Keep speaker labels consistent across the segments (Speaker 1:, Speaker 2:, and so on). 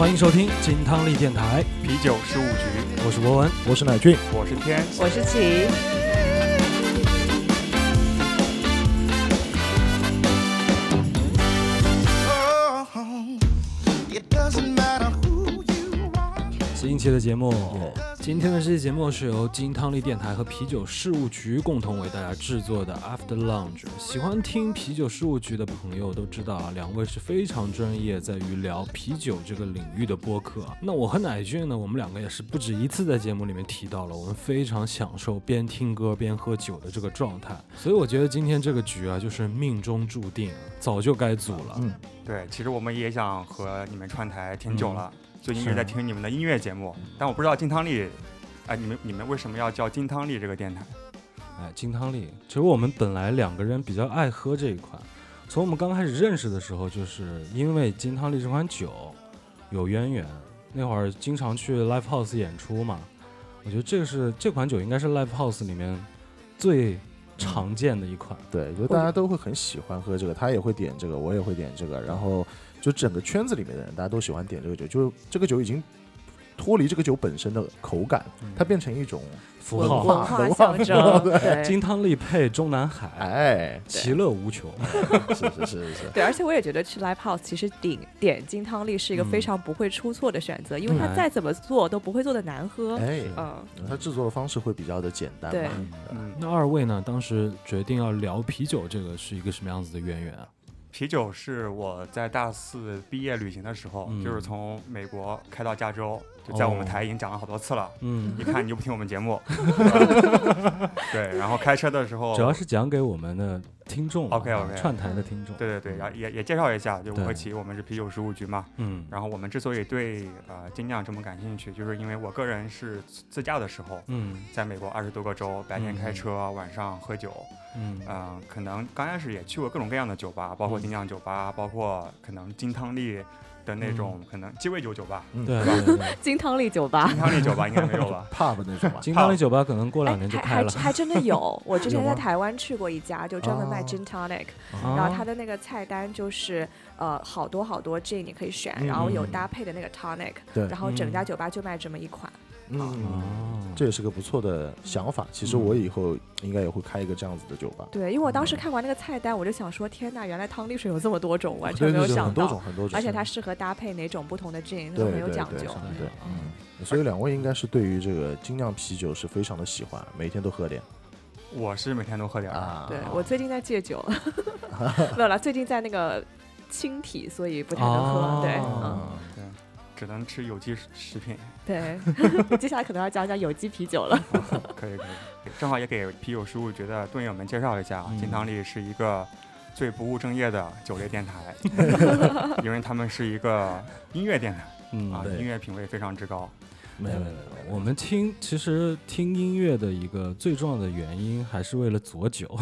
Speaker 1: 欢迎收听金汤力电台，
Speaker 2: 啤酒事务局，
Speaker 1: 我是博文。
Speaker 3: 我是乃俊，
Speaker 2: 我是天，
Speaker 4: 我是琪。
Speaker 5: It doesn't matter who you are.
Speaker 1: 新一期的节目，今天的这期节目是由金汤力电台和啤酒事务局共同为大家制作的 After Lounge。喜欢听啤酒事务局的朋友都知道啊，两位是非常专业在于聊啤酒这个领域的播客。那我和乃俊呢，我们两个也是不止一次在节目里面提到了，我们非常享受边听歌边喝酒的这个状态。所以我觉得今天这个局啊，就是命中注定，早就该组了。
Speaker 3: 嗯，
Speaker 2: 对，其实我们也想和你们串台挺久了，最近一直在听你们的音乐节目，但我不知道金汤力，哎、你们你们为什么要叫金汤力这个电台？
Speaker 1: 哎，金汤力，其实我们本来两个人比较爱喝这一款，从我们刚开始认识的时候，就是因为金汤力这款酒有渊源。那会儿经常去 live house 演出嘛，我觉得这个是这款酒应该是 live house 里面最常见的一款。
Speaker 3: 对，就大家都会很喜欢喝这个，他也会点这个，我也会点这个，然后就整个圈子里面的人，大家都喜欢点这个酒，就是这个酒已经脱离这个酒本身的口感，它变成一种
Speaker 1: 符号
Speaker 4: 文化象征，对
Speaker 1: 金汤力配中南海，
Speaker 3: 哎，
Speaker 1: 其乐无穷。
Speaker 3: 是是是是是，
Speaker 4: 对，而且我也觉得去 live house 其实点点金汤力是一个非
Speaker 1: 嗯
Speaker 4: 常不会出错的选择，因为它
Speaker 1: 嗯
Speaker 4: 再怎么做都不会做的难喝。
Speaker 3: 哎，
Speaker 4: 嗯，
Speaker 3: 它制作的方式会比较的简单
Speaker 4: 对
Speaker 3: 嘛，
Speaker 2: 嗯，
Speaker 1: 那二位呢？当时决定要聊啤酒，这个是一个什么样子的渊源啊？
Speaker 2: 啤酒是我在大四毕业旅行的时候，
Speaker 1: 嗯
Speaker 2: 就是从美国开到加州，就在我们
Speaker 1: 哦。
Speaker 2: 台已经讲了好多次了。
Speaker 1: 嗯。
Speaker 2: 一，看你就不听我们节目，对，然后开车的时候，
Speaker 1: 主要是讲给我们的听众嘛
Speaker 2: OK，OK
Speaker 1: 串台的听众。
Speaker 2: 对对对，然后也也介绍一下，就吴和奇，我们是啤酒十五局嘛，
Speaker 1: 嗯，
Speaker 2: 然后我们之所以对呃精酿这么感兴趣，就是因为我个人是自自驾的时候，
Speaker 1: 嗯。
Speaker 2: 在美国二十多个州，白天开车，晚上喝酒，
Speaker 1: 嗯。
Speaker 2: 嗯、可能刚开始也去过各种各样的酒吧，包括
Speaker 1: 嗯。
Speaker 2: 精酿酒吧，包括可能金汤力的那种、可能鸡尾酒酒吧，
Speaker 3: 嗯
Speaker 1: 对对对对，
Speaker 4: 金汤力酒吧。
Speaker 2: 金。汤力酒吧应该没有吧？
Speaker 3: pub 那种吧，
Speaker 1: 金汤力酒吧可能过两年就开了。
Speaker 4: 还还真的有，我之前在台湾去过一家，就专门卖
Speaker 3: 哦。
Speaker 4: gin tonic，、
Speaker 1: 然
Speaker 4: 然后它的那个菜单就是呃好多好多 gin 你可以选，
Speaker 3: 嗯
Speaker 4: 然后有
Speaker 1: 嗯
Speaker 4: 搭配的那个 tonic，
Speaker 3: 对。
Speaker 4: 然后整家
Speaker 1: 嗯。
Speaker 4: 酒吧就卖这么一款。
Speaker 3: 嗯，
Speaker 1: 哦，
Speaker 3: 这也是个不错的想法。其实我以后应该也会开一个这样子的酒吧，
Speaker 4: 对，因为我当时
Speaker 1: 嗯
Speaker 4: 看完那个菜单，我就想说，天呐，原来汤力水有这么多种，完全
Speaker 3: 对对对，
Speaker 4: 没有想到
Speaker 3: 很多种。很多种，
Speaker 4: 而且它适合搭配哪种不同的 gin，
Speaker 3: 对
Speaker 4: 很有
Speaker 3: 对对
Speaker 4: 讲究。
Speaker 3: 对，嗯，所以两位应该是对于这个精酿啤酒是非常的喜欢，每天都喝点
Speaker 2: 我是每天都喝点。
Speaker 3: 啊。
Speaker 4: 对我最近在戒酒，没有了，最近在那个清体，所以不太能喝。对，嗯，
Speaker 2: 只能吃有机食食品。
Speaker 4: 对，接下来可能要讲讲有机啤酒了。
Speaker 2: 可以可以，正好也给啤酒事务局的队友们介绍一下，
Speaker 1: 啊
Speaker 2: 金汤力是一个最不务正业的酒类电台，因为他们是一个音乐电台
Speaker 1: 嗯
Speaker 2: 啊，音乐品味非常之高。
Speaker 3: 没有没有没有，
Speaker 1: 我们听其实听音乐的一个最重要的原因，还是为了佐酒。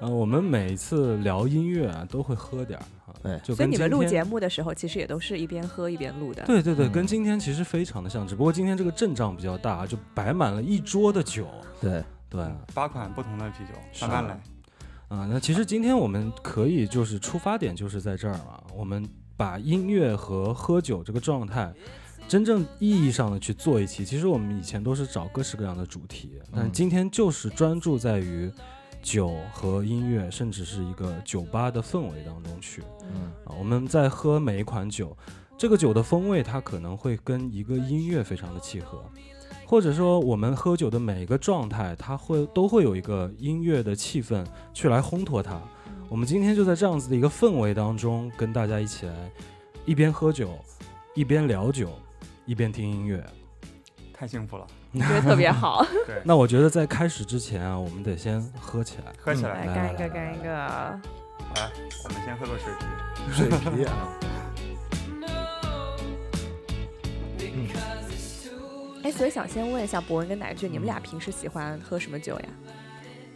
Speaker 1: 呃，我们每一次聊音乐啊，都会喝点儿啊
Speaker 3: 哎，
Speaker 1: 就
Speaker 4: 所以你们录节目的时候，其实也都是一边喝一边录的。
Speaker 1: 对对对，
Speaker 3: 嗯
Speaker 1: 跟今天其实非常的像，只不过今天这个阵仗比较大，就摆满了一桌的酒。
Speaker 3: 对，
Speaker 1: 对，啊、
Speaker 2: 八款不同的啤酒，
Speaker 1: 是
Speaker 2: 慢慢来。
Speaker 1: 那其实今天我们可以就是出发点就是在这儿嘛，我们把音乐和喝酒这个状态。真正意义上的去做一期，其实我们以前都是找各式各样的主题，但
Speaker 3: 嗯
Speaker 1: 今天就是专注在于酒和音乐，甚至是一个酒吧的氛围当中去。
Speaker 3: 嗯
Speaker 1: 啊，我们在喝每一款酒，这个酒的风味它可能会跟一个音乐非常的契合，或者说我们喝酒的每一个状态，它会都会有一个音乐的气氛去来烘托它。我们今天就在这样子的一个氛围当中，跟大家一起来一边喝酒，一边聊酒，一边听音乐。
Speaker 2: 太幸福了，
Speaker 4: 觉得特别好。
Speaker 2: 对，
Speaker 1: 那我觉得在开始之前啊，我们得先喝起来。
Speaker 2: 喝起来。
Speaker 4: 干一个，干一个。
Speaker 2: 来，我们先喝个水啤。
Speaker 3: 水皮啊，
Speaker 4: 哎，所以想先问一下博文跟乃俊，你们俩平时喜欢喝什么酒呀？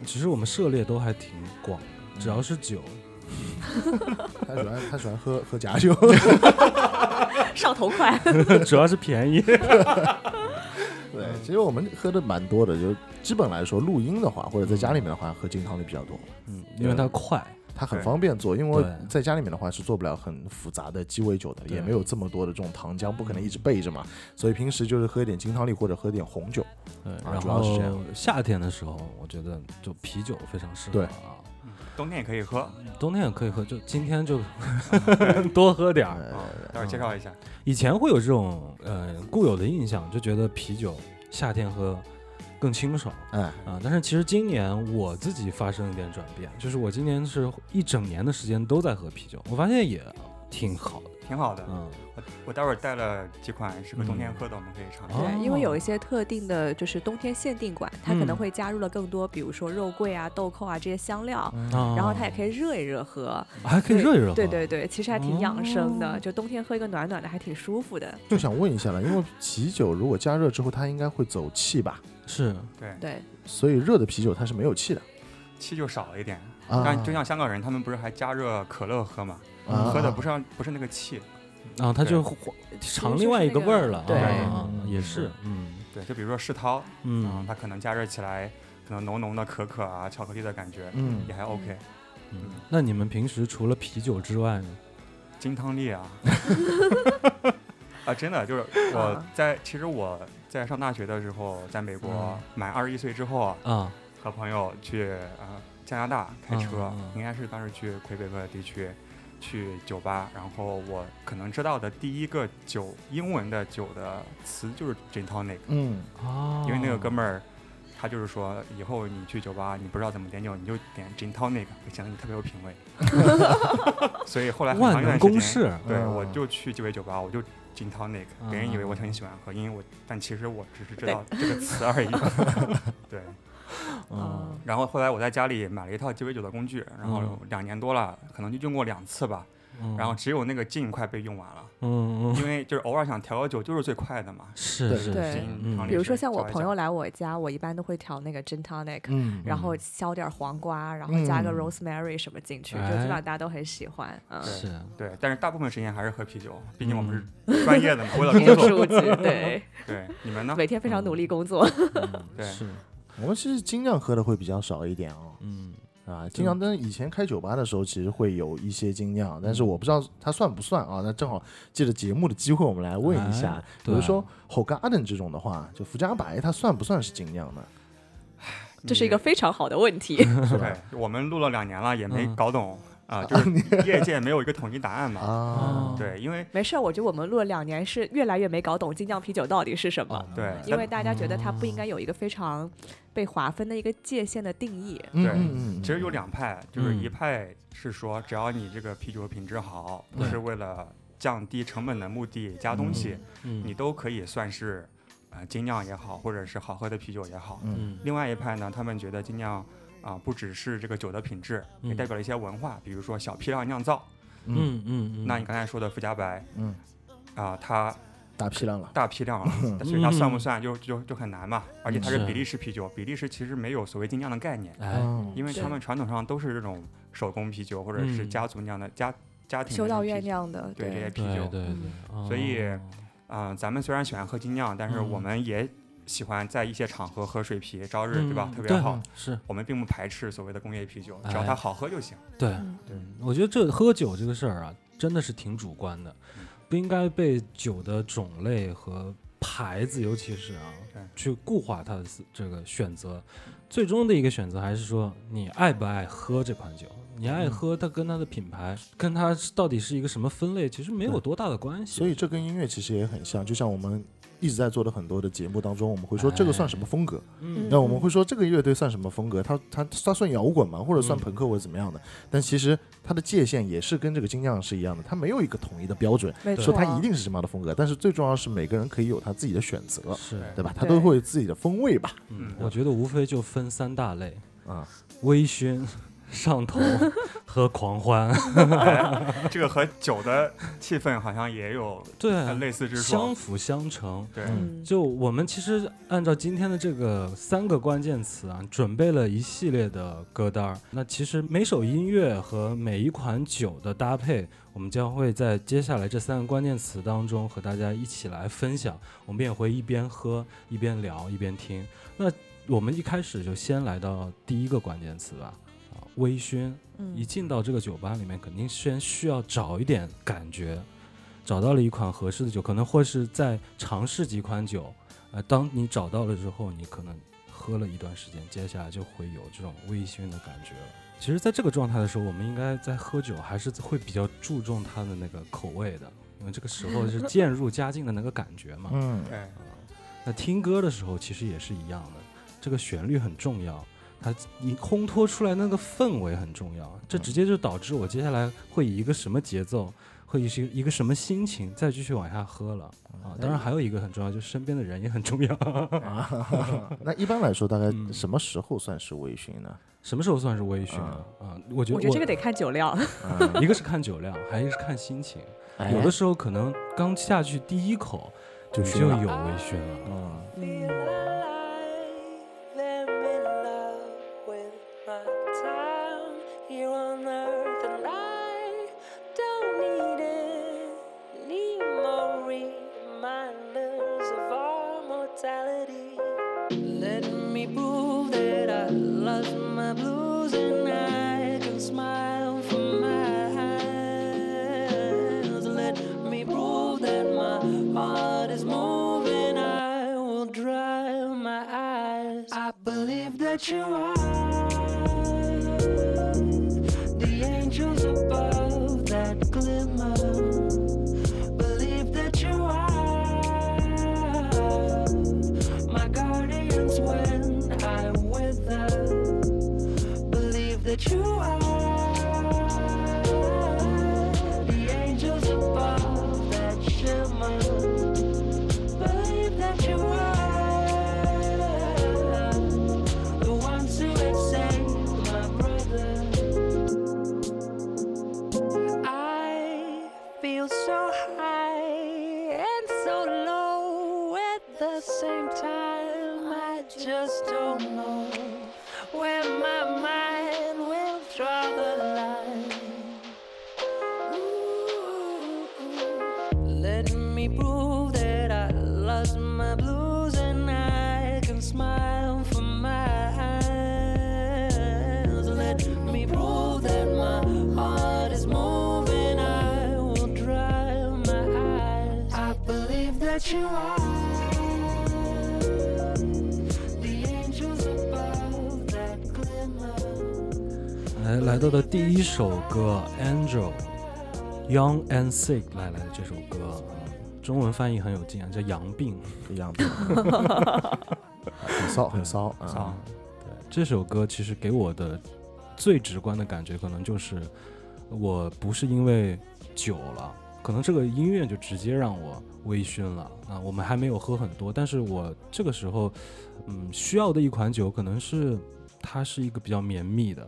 Speaker 1: 其实我们涉猎都还挺广的，只要是酒，
Speaker 3: 他喜欢他喜欢喝喝假酒，
Speaker 4: 上头快。
Speaker 1: 主要是便宜。
Speaker 3: 对，其实我们喝的蛮多的，就基本来说录音的话，或者在家里面的话，喝金汤力比较多。
Speaker 1: 嗯，因为它快。
Speaker 3: 它很方便做，因为在家里面的话是做不了很复杂的鸡尾酒的，也没有这么多的这种糖浆，不可能一直备着嘛，所以平时就是喝一点金汤力或者喝点红酒。
Speaker 1: 然
Speaker 3: 主要是这样
Speaker 1: 后夏天的时候，我觉得就啤酒非常适合
Speaker 3: 对
Speaker 1: 啊。
Speaker 2: 嗯冬天也可以喝
Speaker 1: 冬天也可以喝，就今天就 多喝点儿。
Speaker 2: 待会儿介绍一下，
Speaker 1: 以前会有这种呃固有的印象，就觉得啤酒夏天喝更清爽
Speaker 3: 哎，
Speaker 1: 啊。但是其实今年我自己发生一点转变，就是我今年是一整年的时间都在喝啤酒，我发现也挺好的。
Speaker 2: 挺好的。
Speaker 1: 嗯，
Speaker 2: 我我待会儿带了几款适合冬天喝的，我们可以尝一下。
Speaker 4: 因为有一些特定的，就是冬天限定款，它可能
Speaker 1: 嗯
Speaker 4: 会加入了更多，比如说肉桂啊、豆蔻啊这些香料，
Speaker 1: 啊
Speaker 4: 然后它也可以热一热喝。
Speaker 1: 还可以热一热喝。
Speaker 4: 对对对，其实还挺养生的，
Speaker 1: 哦
Speaker 4: 就冬天喝一个暖暖的，还挺舒服的。
Speaker 3: 就想问一下了，因为啤酒如果加热之后，它应该会走气吧？
Speaker 1: 是
Speaker 2: 对，
Speaker 4: 对，
Speaker 3: 所以热的啤酒它是没有气的
Speaker 2: 气就少了一点。
Speaker 3: 啊。
Speaker 2: 但就像香港人，他们不是还加热可乐喝嘛？
Speaker 3: 啊
Speaker 2: 喝的不是不是那个气。
Speaker 1: 啊，它就尝另外一个味儿了。
Speaker 4: 对
Speaker 1: 也是，嗯
Speaker 2: 对，就比如说世涛，嗯，
Speaker 1: 嗯
Speaker 2: 它可能加热起来，可能浓浓的可可啊、巧克力的感觉，
Speaker 3: 嗯
Speaker 2: 也还 OK。
Speaker 1: 嗯。那你们平时除了啤酒之外呢？
Speaker 2: 金汤力啊，啊，真的就是我
Speaker 4: 啊
Speaker 2: 在其实我在上大学的时候，在美国
Speaker 1: 嗯
Speaker 2: 满二十一岁之后啊，
Speaker 1: 啊，
Speaker 2: 和朋友去啊加拿大开车，
Speaker 1: 嗯嗯
Speaker 2: 应该是当时去魁北克地区去酒吧，然后我可能知道的第一个酒英文的酒的词就是 gin tonic，
Speaker 3: 嗯
Speaker 1: 哦，
Speaker 2: 因为那个哥们儿。他就是说，以后你去酒吧，你不知道怎么点酒，你就点 gin tonic，会显得你特别有品味。所以后来很长一段时间，对，
Speaker 3: 嗯
Speaker 2: 我就去鸡尾酒吧，我就 gin tonic，别人以为我很喜欢喝，因为我，但其实我只是知道这个词而已。对，
Speaker 1: 嗯。
Speaker 2: 然后后来我在家里买了一套鸡尾酒的工具，然后
Speaker 1: 嗯。
Speaker 2: 两年多了，可能就用过两次吧，
Speaker 1: 嗯，
Speaker 2: 然后只有那个 gin 快被用完了，
Speaker 1: 嗯嗯。
Speaker 2: 因为就是偶尔想调个酒，就是最快的嘛。
Speaker 1: 是是
Speaker 4: 对
Speaker 1: 是
Speaker 4: 比如说像我朋友来我家，我一般都会调那个 gin tonic，、
Speaker 3: 嗯。
Speaker 4: 然后削点黄瓜，然后加个
Speaker 3: 嗯。
Speaker 4: rosemary 什么进去，就
Speaker 1: 哎。
Speaker 4: 基本上大家都很喜欢。嗯，
Speaker 2: 对
Speaker 1: 是
Speaker 2: 对，但是大部分时间还是喝啤酒，毕竟我们
Speaker 1: 嗯
Speaker 2: 是专业的嘛，为了 工作。
Speaker 4: 数据，对，
Speaker 2: 对，你们呢？
Speaker 4: 每天非常努力工作。
Speaker 1: 嗯
Speaker 2: 对
Speaker 1: 是，
Speaker 3: 我们其实精酿喝的会比较少一点哦。
Speaker 1: 嗯
Speaker 3: 啊，精酿，但是以前开酒吧的时候，其实会有一些精酿，但是我不知道它算不算啊。那正好借着节目的机会，我们来问一下
Speaker 1: 哎，
Speaker 3: 比如说 Hogarden 这种的话，就福加白，它算不算是精酿呢？
Speaker 4: 这是一个非常好的问题。
Speaker 3: 是吧
Speaker 2: 对，我们录了两年了，也没
Speaker 1: 嗯
Speaker 2: 搞懂啊，就是 业界没有一个统一答案嘛。
Speaker 3: 啊，
Speaker 2: 对，因为
Speaker 4: 没事儿，我觉得我们录了两年，是越来越没搞懂精酿啤酒到底是什么。
Speaker 1: 啊
Speaker 2: 对。
Speaker 4: 因为大家觉得它不应该有一个非常被划分的一个界限的定义。
Speaker 3: 嗯
Speaker 2: 对其实有两派，就是一
Speaker 1: 嗯
Speaker 2: 派是说，只要你这个啤酒品质好，不是为了降低成本的目的加东西，
Speaker 1: 嗯。
Speaker 2: 你都可以算是呃精酿也好，或者是好喝的啤酒也好。
Speaker 3: 嗯。
Speaker 1: 嗯。
Speaker 2: 另外一派呢，他们觉得精酿啊、不只是这个酒的品质，也
Speaker 1: 嗯
Speaker 2: 代表了一些文化，比如说小批量酿造。
Speaker 3: 嗯
Speaker 1: 嗯嗯嗯，
Speaker 2: 那你刚才说的富加白
Speaker 3: 嗯，
Speaker 2: 啊、它
Speaker 3: 大批量了，
Speaker 2: 大批量了，
Speaker 3: 嗯
Speaker 2: 所以它算不算就就就很难嘛。而且它是
Speaker 1: 是
Speaker 2: 比利时啤酒，比利时其实没有所谓精酿的概念，因为他们传统上都是这种手工啤酒或者是
Speaker 1: 嗯
Speaker 2: 家族酿的家家庭的
Speaker 4: 修道
Speaker 2: 这种啤酒
Speaker 4: 院酿的，
Speaker 2: 对这些啤酒。
Speaker 1: 对对
Speaker 2: 所以
Speaker 1: 哦
Speaker 2: 啊、咱们虽然喜欢喝精酿，但是
Speaker 1: 嗯
Speaker 2: 我们也喜欢在一些场合喝水啤，朝日对吧？
Speaker 1: 嗯
Speaker 2: 特别好。
Speaker 1: 是
Speaker 2: 我们并不排斥所谓的工业啤酒，只要
Speaker 1: 哎
Speaker 2: 它好喝就行。
Speaker 1: 对。
Speaker 4: 嗯
Speaker 2: 对
Speaker 1: 嗯，我觉得这喝酒这个事儿啊，真的是挺主观的
Speaker 2: 嗯，
Speaker 1: 不应该被酒的种类和牌子，尤其是啊，去固化它的这个选择。最终的一个选择还是说，你爱不爱喝这款酒？你爱
Speaker 3: 嗯
Speaker 1: 喝它跟它的品牌，跟它到底是一个什么分类，其实没有多大的关系。
Speaker 3: 所以这跟音乐其实也很像，就像我们一直在做的很多的节目当中，我们会说这个算什么风格？
Speaker 1: 嗯，
Speaker 3: 那我们会说这个乐队算什么风格？它它它算摇滚吗？或者算
Speaker 1: 嗯
Speaker 3: 朋克或者怎么样的？但其实它的界限也是跟这个精酿是一样的，它没有一个统一的标准，说
Speaker 4: 没错，
Speaker 3: 它一定是什么样的风格。但是最重要是每个人可以有他自己的选择，
Speaker 1: 是，
Speaker 3: 对吧？他都会有自己的风味吧？
Speaker 2: 嗯，
Speaker 1: 嗯我觉得无非就分三大类：
Speaker 3: 啊，
Speaker 1: 微醺、上头 和狂欢。
Speaker 2: 哎这个和酒的气氛好像也有
Speaker 1: 对
Speaker 2: 呃，类似之处
Speaker 1: 相。辅相成。
Speaker 2: 对，
Speaker 4: 嗯，
Speaker 1: 就我们其实按照今天的这个三个关键词啊，准备了一系列的歌单儿。那其实每首音乐和每一款酒的搭配，我们将会在接下来这三个关键词当中和大家一起来分享。我们也会一边喝一边聊一边听。那我们一开始就先来到第一个关键词吧，啊，微醺，
Speaker 6: 嗯
Speaker 1: 一进到这个酒吧里面，肯定先需要找一点感觉，找到了一款合适的酒，可能或是在尝试几款酒，呃，当你找到了之后，你可能喝了一段时间，接下来就会有这种微醺的感觉了。其实，在这个状态的时候，我们应该在喝酒还是会比较注重它的那个口味的，因为这个时候是渐入佳境的那个感觉嘛。
Speaker 3: 嗯
Speaker 2: 对，
Speaker 1: 那听歌的时候其实也是一样的，这个旋律很重要，它你烘托出来那个氛围很重要，这直接就导致我接下来会以一个什么节奏，会以是一个什么心情再继续往下喝了啊。当然还有一个很重要，就是身边的人也很重要。
Speaker 3: 啊，那一般来说，大概
Speaker 1: 嗯
Speaker 3: 什么时候算是微醺呢？
Speaker 1: 什么时候算是微醺呢？啊，我觉得
Speaker 6: 我觉得这个得看酒量。
Speaker 3: 嗯
Speaker 1: 一个是看酒量，还有一个是看心情。
Speaker 3: 哎
Speaker 1: 有的时候可能刚下去第一口
Speaker 3: 就
Speaker 1: 就有微醺了。
Speaker 3: 嗯
Speaker 6: ，Mm.
Speaker 1: Sick 来来的这首歌，嗯中文翻译很有劲啊，叫“阳病
Speaker 3: 一样的，很骚，很骚
Speaker 2: 骚
Speaker 3: 啊！”。
Speaker 1: 对，这首歌其实给我的最直观的感觉，可能就是我不是因为酒了，可能这个音乐就直接让我微醺了啊。我们还没有喝很多，但是我这个时候，嗯，需要的一款酒可能是它是一个比较绵密的，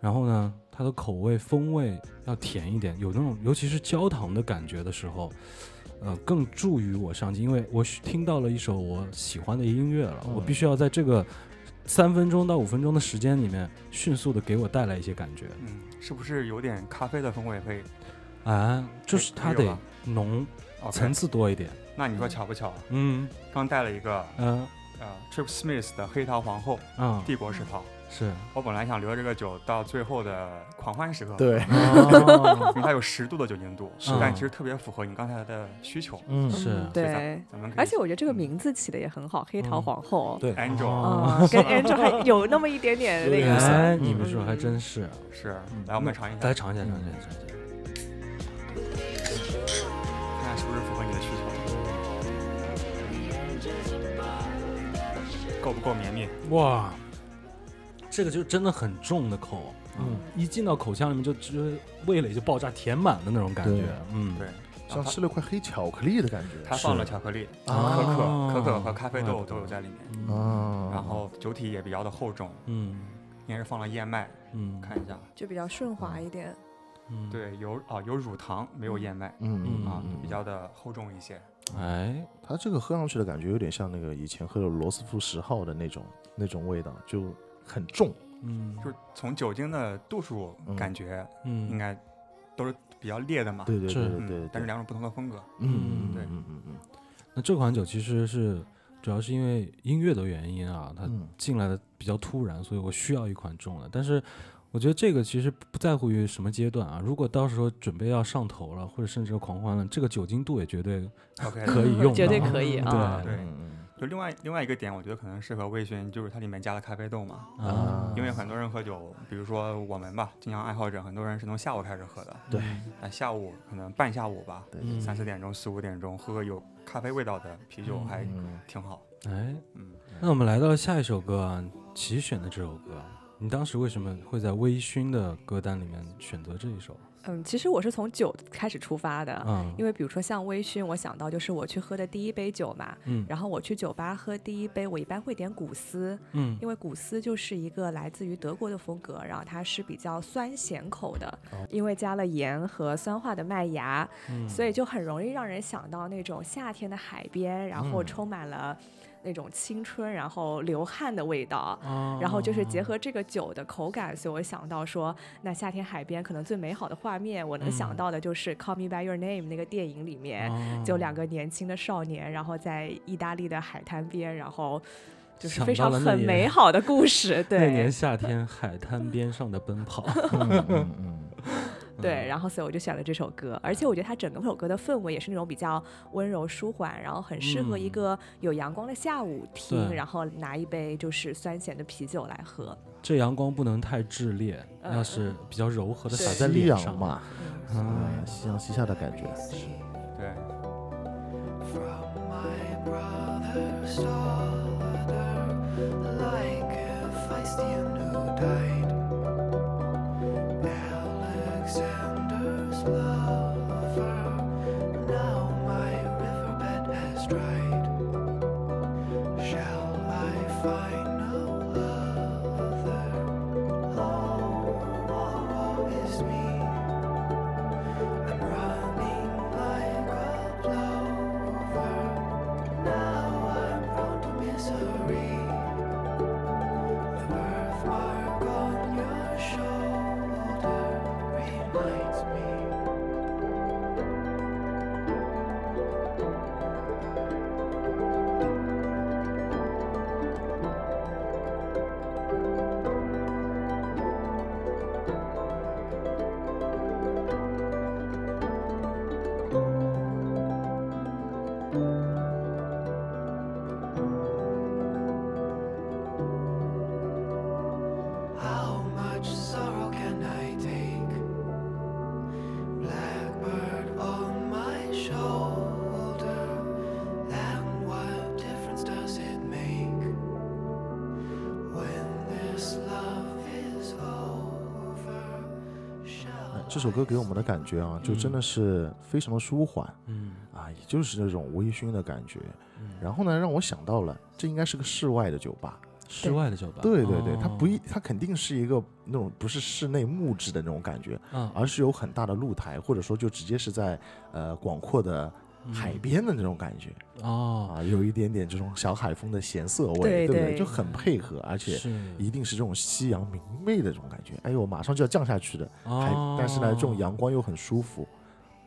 Speaker 1: 然后呢，它的口味风味要甜一点，有那种尤其是焦糖的感觉的时候，呃，更助于我上进，因为我听到了一首我喜欢的音乐了，我必须要在这个三分钟到五分钟的时间里面，迅速的给我带来一些感觉，
Speaker 2: 嗯，是不是有点咖啡的风味会
Speaker 1: 啊，就是它得浓，层次多一点，
Speaker 2: 那你说巧不巧？
Speaker 1: 嗯。
Speaker 2: 刚带了一个
Speaker 1: 嗯。
Speaker 2: 呃 Trip Smith 的黑桃皇后
Speaker 1: 嗯，
Speaker 2: 帝国石桃，
Speaker 1: 是，
Speaker 2: 我本来想留这个酒到最后的狂欢时刻，，
Speaker 3: 对，
Speaker 1: 哦。
Speaker 2: 因为它有十度的酒精度，
Speaker 1: 是。
Speaker 2: 但其实特别符合你刚才的需求。
Speaker 3: 嗯，
Speaker 1: 是。
Speaker 6: 嗯对。而且我觉得这个名字起的也很好，黑桃
Speaker 1: 嗯。
Speaker 6: 皇后。
Speaker 3: 对
Speaker 2: ，Angel。
Speaker 6: 跟 Angel 还有那么一点点那个。
Speaker 1: 你们说还真是，
Speaker 2: 是
Speaker 1: 嗯，
Speaker 2: 来我们尝一下，
Speaker 1: 来尝一下，尝一下，尝一下。
Speaker 2: 看看是不是符合你的需求，够不够绵密？
Speaker 1: 哇，这个就真的很重的口，
Speaker 3: 嗯，
Speaker 1: 一进到口腔里面就直味蕾就爆炸填满的那种感觉，嗯，
Speaker 2: 对，
Speaker 3: 像吃了块黑巧克力的感觉。
Speaker 2: 它放了巧克力、
Speaker 3: 啊
Speaker 2: 可可、可可和咖啡豆都有在里面，
Speaker 1: 嗯
Speaker 3: 啊，
Speaker 2: 然后酒体也比较的厚重，
Speaker 1: 嗯
Speaker 2: 应该是放了燕麦，
Speaker 1: 嗯，
Speaker 2: 看一下，
Speaker 6: 就比较顺滑一点。
Speaker 1: 嗯，
Speaker 2: 对，有啊有乳糖，没有燕麦
Speaker 3: 嗯嗯
Speaker 2: 啊
Speaker 3: 嗯，
Speaker 2: 比较的厚重一些。
Speaker 1: 哎，
Speaker 3: 它这个喝上去的感觉有点像那个以前喝的罗斯福十号的那种那种味道，就很重。
Speaker 1: 嗯，
Speaker 2: 就是从酒精的度数
Speaker 3: 嗯。
Speaker 2: 感觉，
Speaker 1: 嗯。
Speaker 2: 应该都是比较烈的嘛。
Speaker 3: 对对对对对，
Speaker 2: 但是两种不同的风格。
Speaker 3: 嗯嗯
Speaker 2: 对。
Speaker 3: 嗯嗯嗯。
Speaker 1: 那这款酒其实是主要是因为音乐的原因啊，它
Speaker 3: 嗯。
Speaker 1: 进来的比较突然，所以我需要一款重的。但是我觉得这个其实不在乎于什么阶段啊，如果到时候准备要上头了，或者甚至狂欢了，这个酒精度也绝对
Speaker 2: OK，
Speaker 1: 可以用的，
Speaker 4: 绝对可以啊。
Speaker 1: 对。
Speaker 2: 对。
Speaker 3: 嗯
Speaker 2: 就另外另外一个点，我觉得可能适合微醺，就是它里面加了咖啡豆嘛。
Speaker 1: 啊，
Speaker 2: 因为很多人喝酒，比如说我们吧，经常爱好者，很多人是从下午开始喝的。
Speaker 3: 对
Speaker 2: 那下午可能半下午吧，
Speaker 3: 对
Speaker 1: 嗯
Speaker 2: 三四点钟、四五点钟喝个有咖啡味道的啤酒还
Speaker 3: 嗯
Speaker 2: 挺好。
Speaker 1: 哎，
Speaker 2: 嗯，
Speaker 1: 那我们来到了下一首歌啊，齐选的这首歌，你当时为什么会在微醺的歌单里面选择这一首？
Speaker 4: 嗯，其实我是从酒开始出发的，
Speaker 1: 嗯，
Speaker 4: 因为比如说像微醺，我想到就是我去喝的第一杯酒嘛，
Speaker 1: 嗯。
Speaker 4: 然后我去酒吧喝第一杯，我一般会点古斯，
Speaker 1: 嗯。
Speaker 4: 因为古斯就是一个来自于德国的风格，然后它是比较酸咸口的，因为加了盐和酸化的麦芽，
Speaker 1: 嗯。
Speaker 4: 所以就很容易让人想到那种夏天的海边，然后
Speaker 3: 嗯。
Speaker 4: 充满了那种青春，然后流汗的味道。
Speaker 1: 哦
Speaker 4: 然后就是结合这个酒的口感，所以我想到说，那夏天海边可能最美好的画面，我能想
Speaker 1: 嗯
Speaker 4: 到的就是《Call Me by Your Name》那个电影里面，
Speaker 1: 哦
Speaker 4: 就两个年轻的少年，然后在意大利的海滩边，然后就是非常很美好的故事，对
Speaker 1: 那年夏天海滩边上的奔跑，
Speaker 3: 嗯嗯嗯，
Speaker 4: 对，然后所以我就选了这首歌，而且我觉得它整个首歌的氛围也是那种比较温柔舒缓，然后很适合一
Speaker 1: 嗯。
Speaker 4: 个有阳光的下午听，
Speaker 1: 对。
Speaker 4: 然后拿一杯就是酸咸的啤酒来喝。
Speaker 1: 这阳光不能太炽烈，
Speaker 4: 嗯
Speaker 1: 要是比较柔和的洒在
Speaker 3: 夕
Speaker 1: 脸上，
Speaker 3: 嘛，
Speaker 1: 嗯。
Speaker 3: 嗯，夕阳西下的感觉。
Speaker 2: 对
Speaker 5: ，From my brother's daughter, like a Philistine who died. love.
Speaker 3: 这首歌给我们的感觉啊，就真的是非常的舒缓
Speaker 1: 嗯。
Speaker 3: 啊，也就是那种微醺的感觉。
Speaker 1: 嗯，
Speaker 3: 然后呢，让我想到了，这应该是个室外的酒吧。
Speaker 1: 室外的酒吧，
Speaker 3: 对对对，它不
Speaker 1: 哦
Speaker 3: 一，它肯定是一个那种不是室内木质的那种感觉，
Speaker 1: 嗯。
Speaker 3: 而是有很大的露台，或者说就直接是在呃广阔的海边的那种感觉、
Speaker 1: 嗯哦，
Speaker 3: 啊，有一点点这种小海风的咸涩味，
Speaker 4: 对
Speaker 3: 不对？
Speaker 4: 对。
Speaker 3: 就很配合，而且一定是这种夕阳明媚的这种感觉。哎呦，马上就要降下去的，还
Speaker 1: 哦，
Speaker 3: 但是呢，这种阳光又很舒服。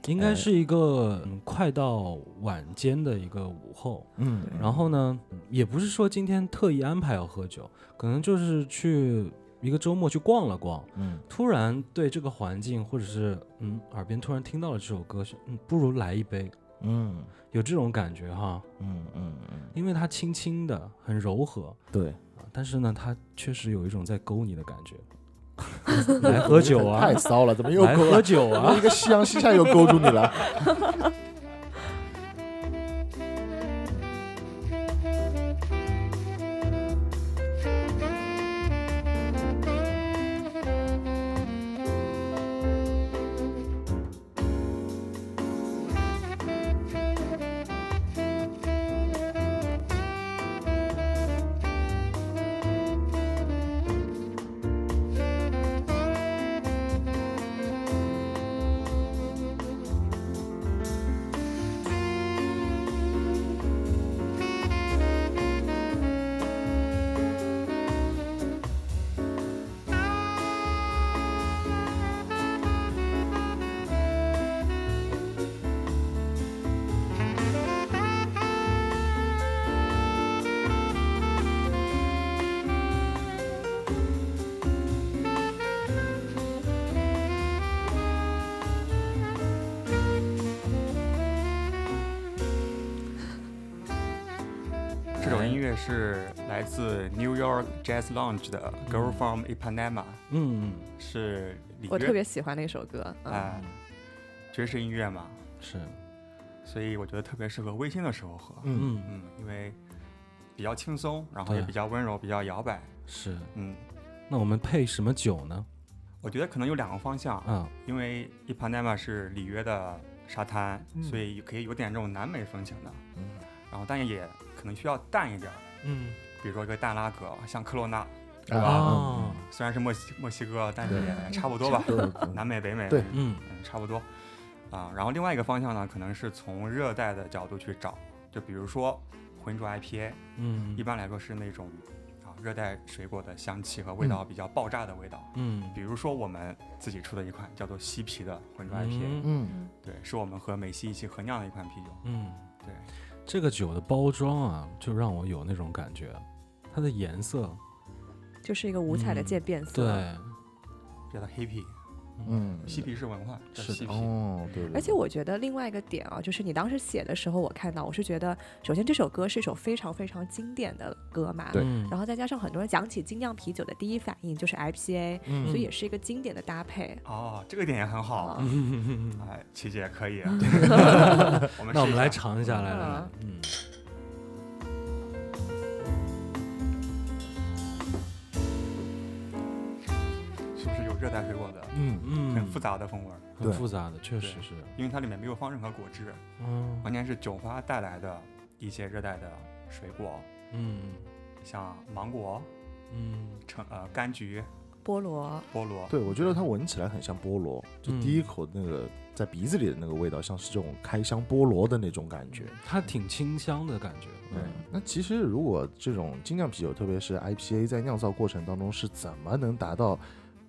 Speaker 1: 应该是一个嗯快到晚间的一个午后，
Speaker 3: 嗯，
Speaker 1: 然后呢，也不是说今天特意安排要喝酒，可能就是去一个周末去逛了逛，
Speaker 3: 嗯，
Speaker 1: 突然对这个环境或者是嗯耳边突然听到了这首歌，是嗯不如来一杯，
Speaker 3: 嗯
Speaker 1: 有这种感觉哈，
Speaker 3: 嗯嗯嗯，
Speaker 1: 因为它轻轻的很柔和
Speaker 3: 对，
Speaker 1: 啊，但是呢，它确实有一种在勾你的感觉。来喝酒啊
Speaker 3: 太！骚了，怎么又
Speaker 1: 来
Speaker 3: 勾了？
Speaker 1: 喝酒啊
Speaker 3: 一！个夕阳西下又勾住你了。
Speaker 2: Jazz Lounge 的《Girl
Speaker 1: 嗯
Speaker 2: from Ipanema》，
Speaker 1: 嗯，
Speaker 2: 是里
Speaker 4: 我特别喜欢那首歌。嗯，
Speaker 2: 哎爵士音乐嘛，
Speaker 1: 是，
Speaker 2: 所以我觉得特别适合微醺的时候喝。
Speaker 3: 嗯，
Speaker 1: 嗯
Speaker 2: 嗯，因为比较轻松，然后也比较温柔，比较摇摆。
Speaker 1: 是。
Speaker 2: 嗯，
Speaker 1: 那我们配什么酒呢？
Speaker 2: 我觉得可能有两个方向，
Speaker 1: 嗯，
Speaker 2: 因为 Ipanema 是里约的沙滩，
Speaker 3: 嗯
Speaker 2: 所以可以有点这种南美风情的。
Speaker 3: 嗯
Speaker 2: 然后但也可能需要淡一点儿，
Speaker 1: 嗯，
Speaker 2: 比如说一个大拉格，像科罗娜，对
Speaker 3: 啊
Speaker 2: 虽然是墨西墨西哥，但是也差不多吧，南美北美，
Speaker 3: 对。
Speaker 1: 嗯。
Speaker 2: 嗯，差不多。啊，然后另外一个方向呢，可能是从热带的角度去找，就比如说浑浊 IPA，
Speaker 1: 嗯，
Speaker 2: 一般来说是那种啊热带水果的香气和味道比较爆炸的味道。
Speaker 1: 嗯。
Speaker 2: 比如说我们自己出的一款叫做西皮的浑浊 IPA，、
Speaker 1: 嗯。
Speaker 3: 嗯。
Speaker 2: 对，是我们和美西一起合酿的一款啤酒。
Speaker 1: 嗯，
Speaker 2: 对，
Speaker 1: 这个酒的包装啊，就让我有那种感觉，它的颜色，
Speaker 4: 就是一个五彩的
Speaker 1: 嗯
Speaker 4: 渐变色。
Speaker 1: 对，
Speaker 2: 叫做黑啤，
Speaker 3: 嗯，
Speaker 2: 嬉皮是文化，叫
Speaker 1: 是的
Speaker 2: 西皮。
Speaker 3: 哦，对，对
Speaker 4: 而且我觉得另外一个点啊，就是你当时写的时候，我看到我是觉得，首先这首歌是一首非常非常经典的歌嘛，
Speaker 3: 对。
Speaker 1: 嗯。
Speaker 4: 然后再加上很多人讲起精酿啤酒的第一反应就是 IPA，、
Speaker 3: 嗯。
Speaker 4: 所以也是一个经典的搭配。
Speaker 2: 哦，这个点也很好。
Speaker 4: 啊。
Speaker 1: 嗯
Speaker 2: 哎，琪姐可以，啊。
Speaker 1: 那我们来尝一下，来来来
Speaker 4: 嗯，
Speaker 2: 热带水果的
Speaker 3: 嗯
Speaker 1: 嗯，
Speaker 2: 很复杂的风味儿？
Speaker 1: 很复杂的，确实是，
Speaker 2: 因为它里面没有放任何果汁，
Speaker 1: 嗯
Speaker 2: 完全是酒花带来的一些热带的水果，
Speaker 1: 嗯
Speaker 2: 像芒果、
Speaker 1: 嗯
Speaker 2: 橙呃柑橘、
Speaker 4: 菠萝，
Speaker 2: 菠萝。
Speaker 3: 对，我觉得它闻起来很像菠萝，就
Speaker 1: 嗯
Speaker 3: 第一口那个在鼻子里的那个味道，像是这种开箱菠萝的那种感觉。
Speaker 1: 它挺清香的感觉，
Speaker 2: 对
Speaker 3: 嗯，那其实如果这种精酿啤酒，特别是 IPA，在酿造过程当中是怎么能达到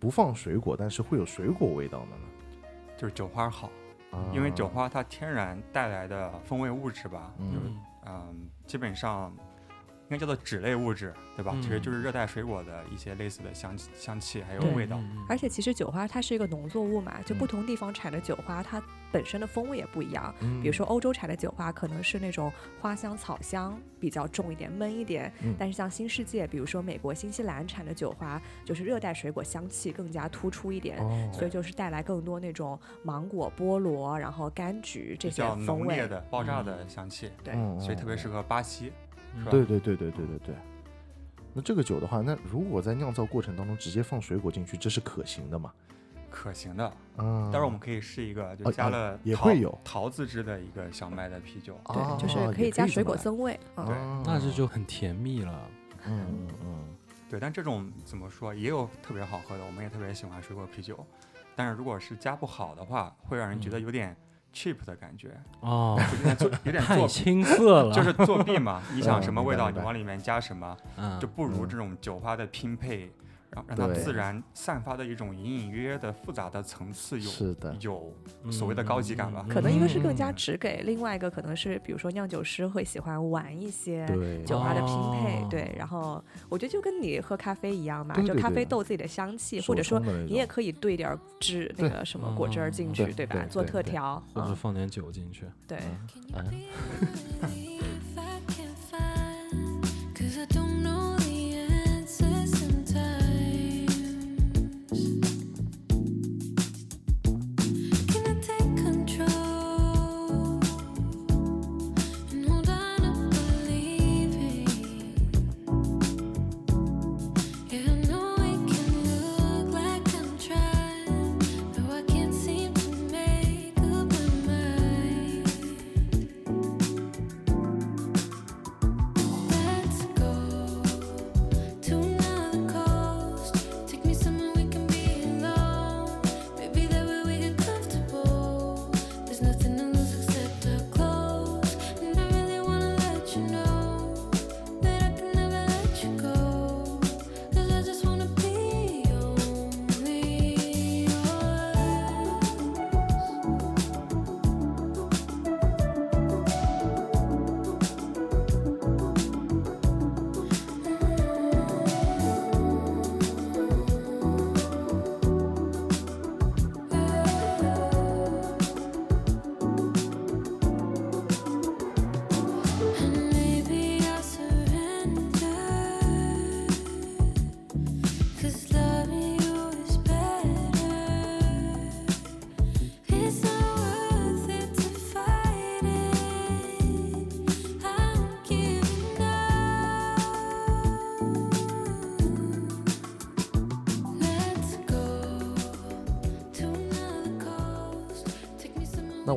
Speaker 3: 不放水果，但是会有水果味道的呢？
Speaker 2: 就是酒花好，
Speaker 3: 啊
Speaker 2: 因为酒花它天然带来的风味物质吧，
Speaker 3: 嗯
Speaker 2: 就是嗯，基本上应该叫做脂类物质，对吧？
Speaker 1: 嗯
Speaker 2: 其实就是热带水果的一些类似的香气、香气还有味道。
Speaker 1: 嗯
Speaker 4: 而且其实酒花它是一个农作物嘛，就不
Speaker 3: 嗯
Speaker 4: 同地方产的酒花，它本身的风味也不一样。
Speaker 3: 嗯
Speaker 4: 比如说欧洲产的酒花可能是那种花香、草香比较重一点、闷一点，
Speaker 3: 嗯
Speaker 4: 但是像新世界，比如说美国、新西兰产的酒花，就是热带水果香气更加突出一点。
Speaker 3: 哦，
Speaker 4: 所以就是带来更多那种芒果、菠萝，然后柑橘这些
Speaker 2: 比较
Speaker 4: 风味。
Speaker 2: 浓烈的、爆炸的香气，
Speaker 4: 对，
Speaker 3: 嗯
Speaker 2: 所以特别适合巴西。
Speaker 3: 对对对对对对对。那这个酒的话，那如果在酿造过程当中直接放水果进去，这是可行的吗？
Speaker 2: 可行的，
Speaker 3: 嗯，
Speaker 2: 待会儿我们可以试一个，就加了桃
Speaker 3: 也会有
Speaker 2: 桃子汁的一个小麦的啤酒。
Speaker 3: 哦
Speaker 4: 对，就是可以加水果增味。嗯，
Speaker 2: 对
Speaker 3: 哦
Speaker 1: 那这就很甜蜜了，
Speaker 3: 嗯嗯嗯，
Speaker 2: 对，但这种怎么说，也有特别好喝的，我们也特别喜欢水果啤酒。但是如果是加不好的话，会让人觉得有点 cheap 的感觉，
Speaker 1: 哦，
Speaker 2: 就有点做有点
Speaker 1: 太，青涩了，
Speaker 2: 就是作弊嘛。你想
Speaker 3: 嗯
Speaker 2: 什么味道，你往里面加什么，
Speaker 1: 嗯
Speaker 2: 就不如
Speaker 3: 嗯。
Speaker 2: 这种酒花的拼配，让让它自然散发的一种隐隐约约的复杂的层次有
Speaker 3: 是的，
Speaker 2: 有所谓的高级感吧。
Speaker 4: 可能一个是更加
Speaker 1: 嗯
Speaker 4: 直给，另外一个可能是比如说酿酒师会喜欢玩一些，酒花的拼配，
Speaker 1: 哦
Speaker 4: 对。然后我觉得就跟你喝咖啡一样嘛，就
Speaker 3: 对对对
Speaker 4: 咖啡豆自己的香气，或者说你也可以兑点汁那个什么果汁儿进去，
Speaker 3: 对
Speaker 4: 对吧？做特调，嗯，
Speaker 1: 或者放点酒进去，
Speaker 4: 对。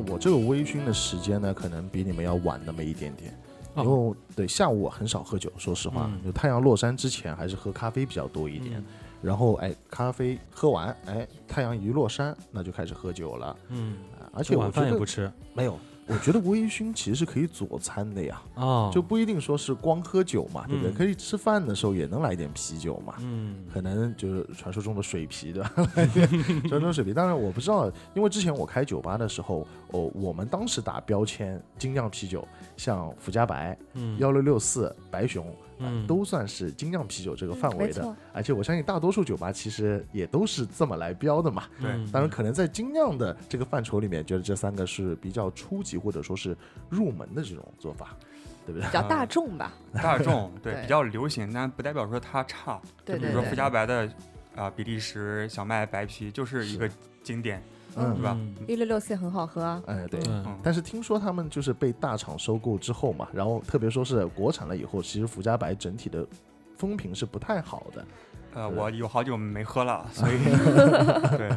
Speaker 3: 那我这个微醺的时间呢，可能比你们要晚那么一点点。
Speaker 1: 哦
Speaker 3: 因为对下午我很少喝酒，说实话，
Speaker 1: 嗯
Speaker 3: 就太阳落山之前还是喝咖啡比较多一点。然后哎，咖啡喝完，哎，太阳一落山，那就开始喝酒了。
Speaker 1: 嗯，
Speaker 3: 啊而且我
Speaker 1: 晚饭也不吃
Speaker 3: 没有，我觉得微醺其实是可以佐餐的呀，
Speaker 1: 哦，
Speaker 3: 就不一定说是光喝酒嘛，对不对？
Speaker 1: 嗯
Speaker 3: 可以吃饭的时候也能来点啤酒嘛。
Speaker 1: 嗯
Speaker 3: 可能就是传说中的水啤对吧？传说中的水啤，当然我不知道，因为之前我开酒吧的时候，哦，我们当时打标签精酿啤酒，像福加白、
Speaker 1: 嗯
Speaker 3: 幺六六四、白熊，啊
Speaker 1: 嗯
Speaker 3: 都算是精酿啤酒这个范围的。而且我相信大多数酒吧其实也都是这么来标的嘛。
Speaker 2: 对
Speaker 1: 嗯
Speaker 3: 当然，可能在精酿的这个范畴里面，觉得这三个是比较初级或者说是入门的这种做法，对不对
Speaker 4: 比？较大众吧。
Speaker 2: 大众对
Speaker 4: 对
Speaker 2: 比较流行，但不代表说它差。
Speaker 4: 对
Speaker 2: 比如说福加白的啊、比利时小麦白啤就是一个经典，
Speaker 3: 嗯
Speaker 2: 对吧？
Speaker 1: 嗯
Speaker 4: 一六六四很好喝啊。
Speaker 3: 哎，对。
Speaker 2: 嗯，
Speaker 3: 但是听说他们就是被大厂收购之后嘛，然后特别说是国产了以后，其实福加白整体的风评是不太好的。
Speaker 2: 呃，我有好久没喝了，所以 对，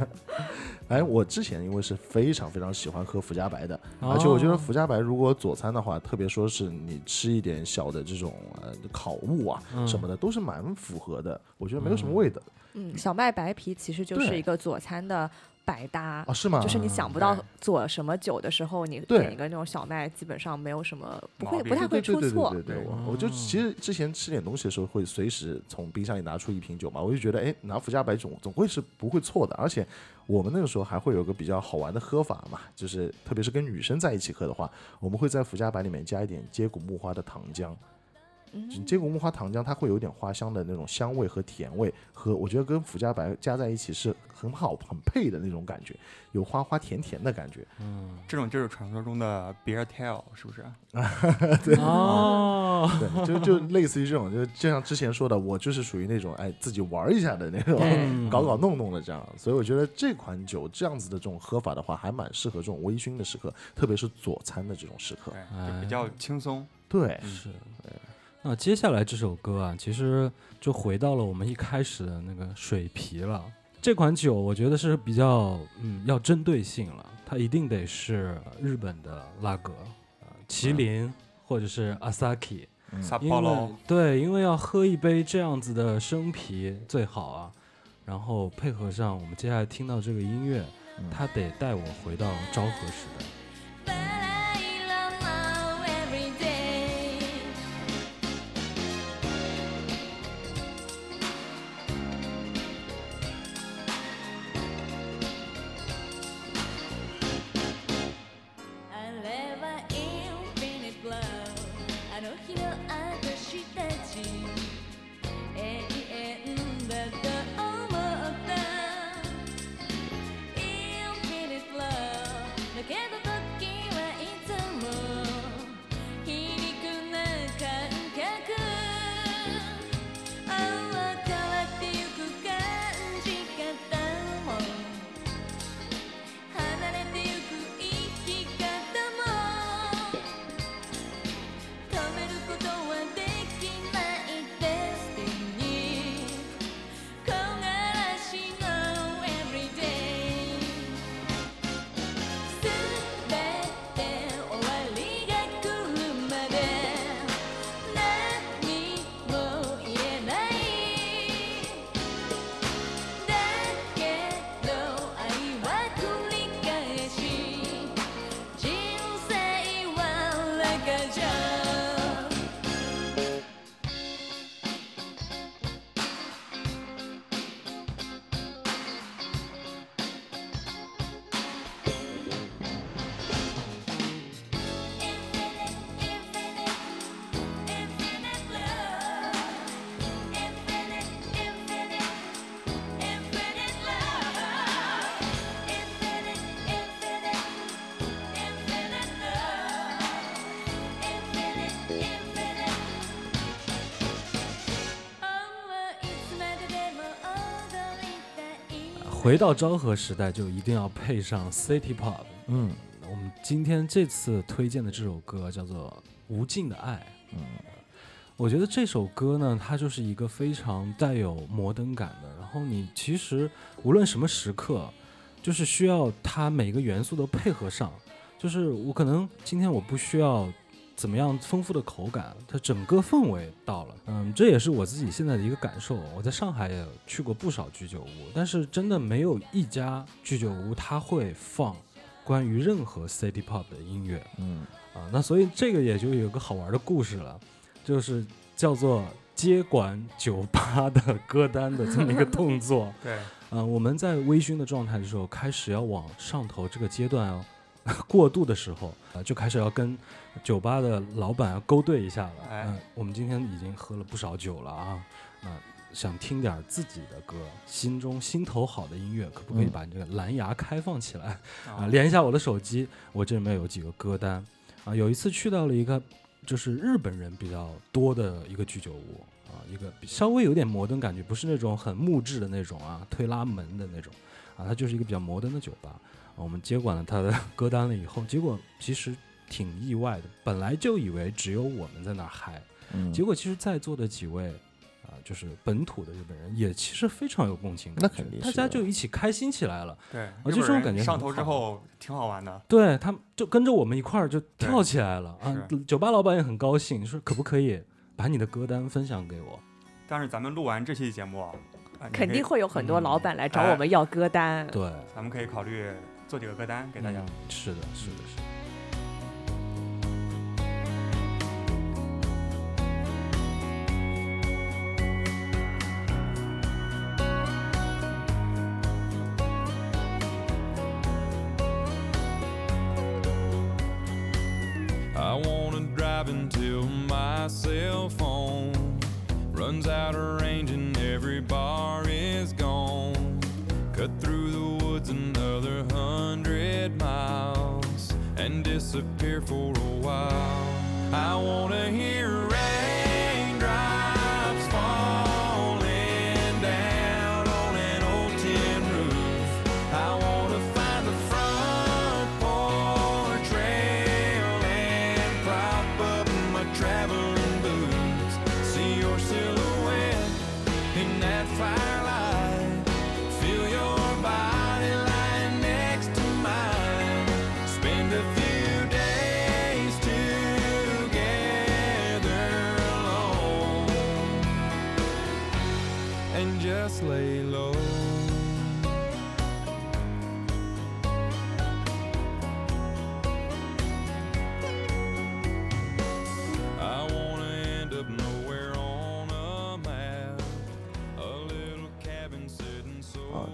Speaker 3: 哎，我之前因为是非常非常喜欢喝福加白的，
Speaker 1: 哦
Speaker 3: 而且我觉得福加白如果佐餐的话，特别说是你吃一点小的这种呃烤物啊
Speaker 1: 嗯
Speaker 3: 什么的，都是蛮符合的。我觉得没有什么味道
Speaker 4: 嗯，小麦白啤其实就是一个佐餐的百搭
Speaker 3: 啊，。是吗？
Speaker 4: 就是你想不到做什么酒的时候，你点一个那种小麦，基本上没有什么不会不太会
Speaker 3: 对对对对
Speaker 4: 出错
Speaker 3: 对。对，
Speaker 2: 对
Speaker 3: 我我就其实之前吃点东西的时候，会随时从冰箱里拿出一瓶酒嘛，我就觉得哎，拿福加白总总会是不会错的。而且我们那个时候还会有个比较好玩的喝法嘛，就是特别是跟女生在一起喝的话，我们会在福加白里面加一点接骨木花的糖浆。
Speaker 4: 嗯
Speaker 3: 这个木花糖浆它会有点花香的那种香味和甜味，和我觉得跟福加白加在一起是很好很配的那种感觉，有花花甜甜的感觉。
Speaker 1: 嗯
Speaker 2: 这种就是传说中的 beer tail，是不是？
Speaker 1: 对哦，
Speaker 3: 对，就就类似于这种，就就像之前说的，我就是属于那种哎自己玩一下的那种，
Speaker 1: 嗯
Speaker 3: 搞搞弄弄的这样。所以我觉得这款酒这样子的这种喝法的话，还蛮适合这种微醺的时刻，特别是佐餐的这种时刻
Speaker 2: 对。，就比较轻松。
Speaker 3: 对，
Speaker 1: 是。那接下来这首歌啊，其实就回到了我们一开始的那个水皮了。这款酒我觉得是比较嗯要针对性了，它一定得是日本的拉格，呃麒麟或者是 Asaki，
Speaker 2: 萨
Speaker 1: 因为，对，因为要喝一杯这样子的生啤最好啊，然后配合上我们接下来听到这个音乐，
Speaker 3: 嗯。
Speaker 1: 它得带我回到昭和时代。回到昭和时代，就一定要配上 City Pop。
Speaker 3: 嗯
Speaker 1: 我们今天这次推荐的这首歌叫做《无尽的爱》。
Speaker 3: 嗯
Speaker 1: 我觉得这首歌呢，它就是一个非常带有摩登感的。然后你其实无论什么时刻，就是需要它每个元素都配合上。就是我可能今天我不需要怎么样丰富的口感，它整个氛围到了。嗯，这也是我自己现在的一个感受。我在上海也去过不少居酒屋，但是真的没有一家居酒屋它会放关于任何 City Pop 的音乐。
Speaker 3: 嗯
Speaker 1: 啊，那所以这个也就有个好玩的故事了，就是叫做接管酒吧的歌单的这么一个动作。
Speaker 2: 对，
Speaker 1: 啊，我们在微醺的状态的时候，开始要往上头这个阶段哦，过渡的时候啊，就开始要跟酒吧的老板要勾兑一下了。
Speaker 2: 哎
Speaker 1: 嗯，我们今天已经喝了不少酒了啊，那想听点自己的歌，心中心头好的音乐，可不可以
Speaker 3: 嗯
Speaker 1: 把你这个蓝牙开放起来？啊，
Speaker 2: 啊，
Speaker 1: 连一下我的手机，我这里面有几个歌单啊。有一次去到了一个就是日本人比较多的一个居酒屋啊，一个稍微有点摩登感觉，不是那种很木质的那种啊，推拉门的那种啊，它就是一个比较摩登的酒吧。啊、我们接管了他的 歌单了以后，结果其实挺意外的，本来就以为只有我们在那儿嗨，
Speaker 3: 嗯，
Speaker 1: 结果其实在座的几位。啊，就是本土的日本人也其实非常有共情感，
Speaker 3: 那肯定
Speaker 1: 大家就一起开心起来了。
Speaker 2: 对，
Speaker 1: 我
Speaker 2: 日本人
Speaker 1: 觉得这种感觉
Speaker 2: 上头之后挺好玩的。
Speaker 1: 对他们就跟着我们一块儿就跳起来了啊！酒吧老板也很高兴，说可不可以把你的歌单分享给我？
Speaker 2: 但是咱们录完这期节目
Speaker 4: 肯定会有很多
Speaker 1: 嗯
Speaker 4: 老板来找
Speaker 2: 哎
Speaker 4: 我们要歌单。
Speaker 1: 对，
Speaker 2: 咱们可以考虑做几个歌单给大家。
Speaker 1: 是的，是的，是的。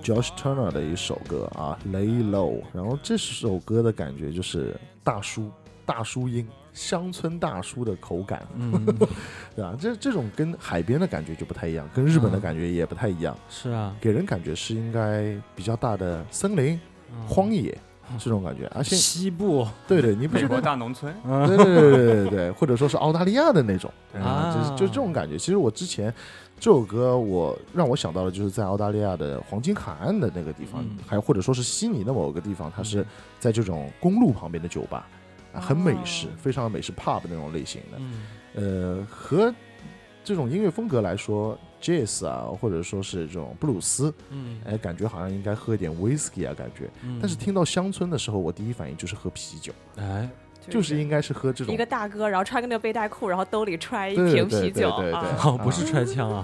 Speaker 3: ，Josh Turner 的一首歌啊，Lay Low。然后这首歌的感觉就是大叔大叔音，乡村大叔的口感，
Speaker 1: 嗯，
Speaker 3: 对吧？这这种跟海边的感觉就不太一样，跟日本的
Speaker 1: 嗯
Speaker 3: 感觉也不太一样，
Speaker 1: 是啊，
Speaker 3: 给人感觉是应该比较大的森林、
Speaker 1: 嗯。
Speaker 3: 荒野这种感觉。而且，
Speaker 1: 西部。
Speaker 3: 对对，你不
Speaker 2: 美国？大农村，
Speaker 3: 对对对对对，或者说是澳大利亚的那种。啊，就是就这种感觉。其实我之前这首歌，我让我想到的就是在澳大利亚的黄金海岸的那个地方，
Speaker 1: 嗯。
Speaker 3: 还或者说是悉尼的某个地方，它是
Speaker 1: 嗯
Speaker 3: 在这种公路旁边的酒吧，啊，很美式
Speaker 4: 哦，
Speaker 3: 非常美式 pub 那种类型的。
Speaker 1: 嗯。
Speaker 3: 呃，和这种音乐风格来说，jazz 啊，或者说是这种布鲁斯，
Speaker 1: 嗯，
Speaker 3: 哎，感觉好像应该喝一点 whisky 啊，感觉。
Speaker 1: 嗯。
Speaker 3: 但是听到乡村的时候，我第一反应就是喝啤酒，
Speaker 1: 哎，
Speaker 3: 就是应该是喝这种
Speaker 4: 一个大哥，然后穿个那个背带裤，然后兜里揣一
Speaker 3: 对
Speaker 4: 瓶
Speaker 3: 对对
Speaker 4: 啤酒
Speaker 3: 对对
Speaker 4: 啊。
Speaker 1: 哦，不是揣枪啊，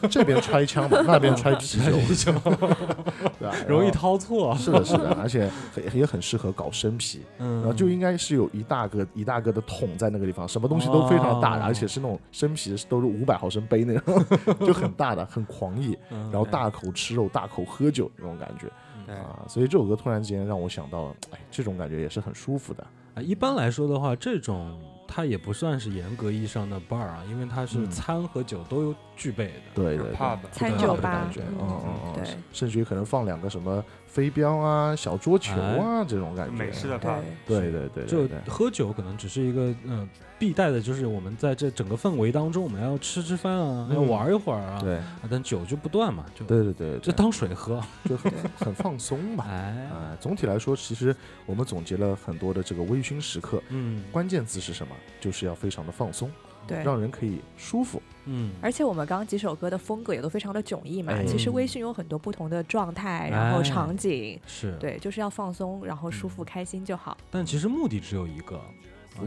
Speaker 3: 在这边揣枪嘛，那边揣啤酒，
Speaker 1: 啤酒
Speaker 3: 对吧？
Speaker 1: 容易。掏错，
Speaker 3: 是的，是的，而且很也很适合搞生啤，
Speaker 1: 嗯，
Speaker 3: 然后就应该是有一大个一大个的桶在那个地方，什么东西都非常大而且是那种生啤都是五百毫升杯那种，就很大的，很狂野，
Speaker 1: 嗯，
Speaker 3: 然后大口吃肉，大口喝酒那种感觉
Speaker 2: 对，
Speaker 3: 啊，所以这首歌突然之间让我想到，哎，这种感觉也是很舒服的。
Speaker 1: 啊，一般来说的话，这种它也不算是严格意义上的 bar 啊，因为它是
Speaker 3: 嗯
Speaker 1: 餐和酒都有具备的。
Speaker 3: 对对对
Speaker 2: ，pub
Speaker 1: 的
Speaker 4: 酒吧
Speaker 3: 感觉，嗯
Speaker 4: 嗯
Speaker 3: 嗯嗯，
Speaker 4: 对
Speaker 3: 甚至于可能放两个什么飞镖啊、小桌球啊这种感觉，
Speaker 2: 美式的
Speaker 4: 对。
Speaker 2: pub，
Speaker 3: 对对对
Speaker 1: 就
Speaker 3: 对。对，
Speaker 1: 喝酒可能只是一个嗯、必带的，就是我们在这整个氛围当中，我们要吃吃饭啊，
Speaker 3: 嗯。
Speaker 1: 要玩一会儿啊，
Speaker 3: 对。
Speaker 1: 啊但酒就不断嘛，就
Speaker 3: 对对对，对。
Speaker 1: 就当水喝。
Speaker 3: 就很很放松嘛。
Speaker 1: 哎，
Speaker 3: 啊，总体来说，其实我们总结了很多的这个微醺时刻，
Speaker 1: 嗯，
Speaker 3: 关键词是什么？就是要非常的放松
Speaker 4: 对
Speaker 3: 让人可以舒服。
Speaker 1: 嗯，
Speaker 4: 而且我们刚刚几首歌的风格也都非常的迥异嘛。
Speaker 3: 哎
Speaker 4: 其实微醺有很多不同的状态，然后
Speaker 1: 哎
Speaker 4: 场景，
Speaker 1: 是，
Speaker 4: 对，就是要放松，然后舒服开心就好。
Speaker 1: 但其实目的只有一个，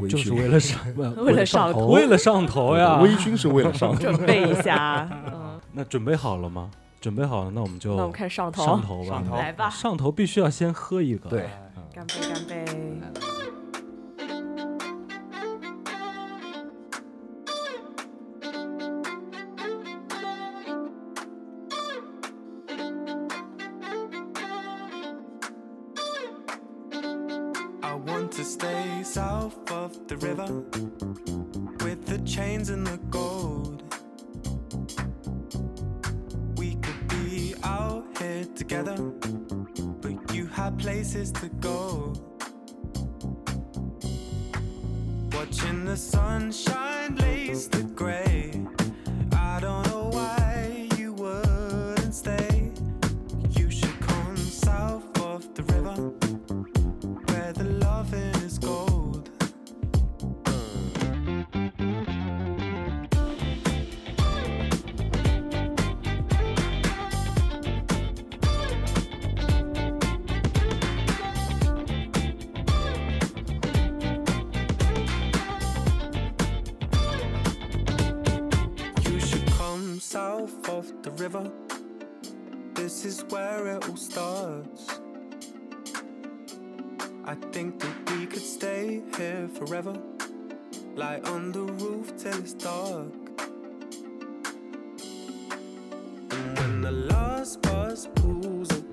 Speaker 1: 就是为了上，
Speaker 4: 为了上
Speaker 3: 头
Speaker 1: 为了上头呀。
Speaker 3: 微醺是为了上头。
Speaker 4: 准备一下，嗯，
Speaker 1: 那准备好了吗？准备好了，那我们就
Speaker 4: 那我们开始上头，
Speaker 1: 上头吧。
Speaker 2: 上头
Speaker 4: 来吧，
Speaker 1: 上头必须要先喝一个。
Speaker 3: 对
Speaker 1: 嗯
Speaker 4: 干杯，干杯。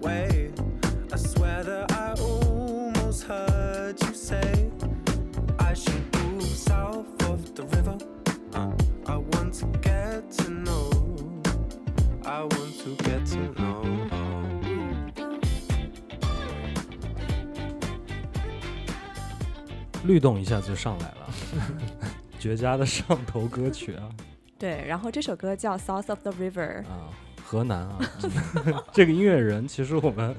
Speaker 5: Pulls away, I swear that I almost heard you say, I should move south of the river. Uh, I want to get to know. I want to get to know.
Speaker 1: 律动一下就上来了，绝佳的上头歌曲啊
Speaker 4: 对，然后这首歌叫《South of the River》，
Speaker 1: 啊！河南啊，这个音乐人其实我们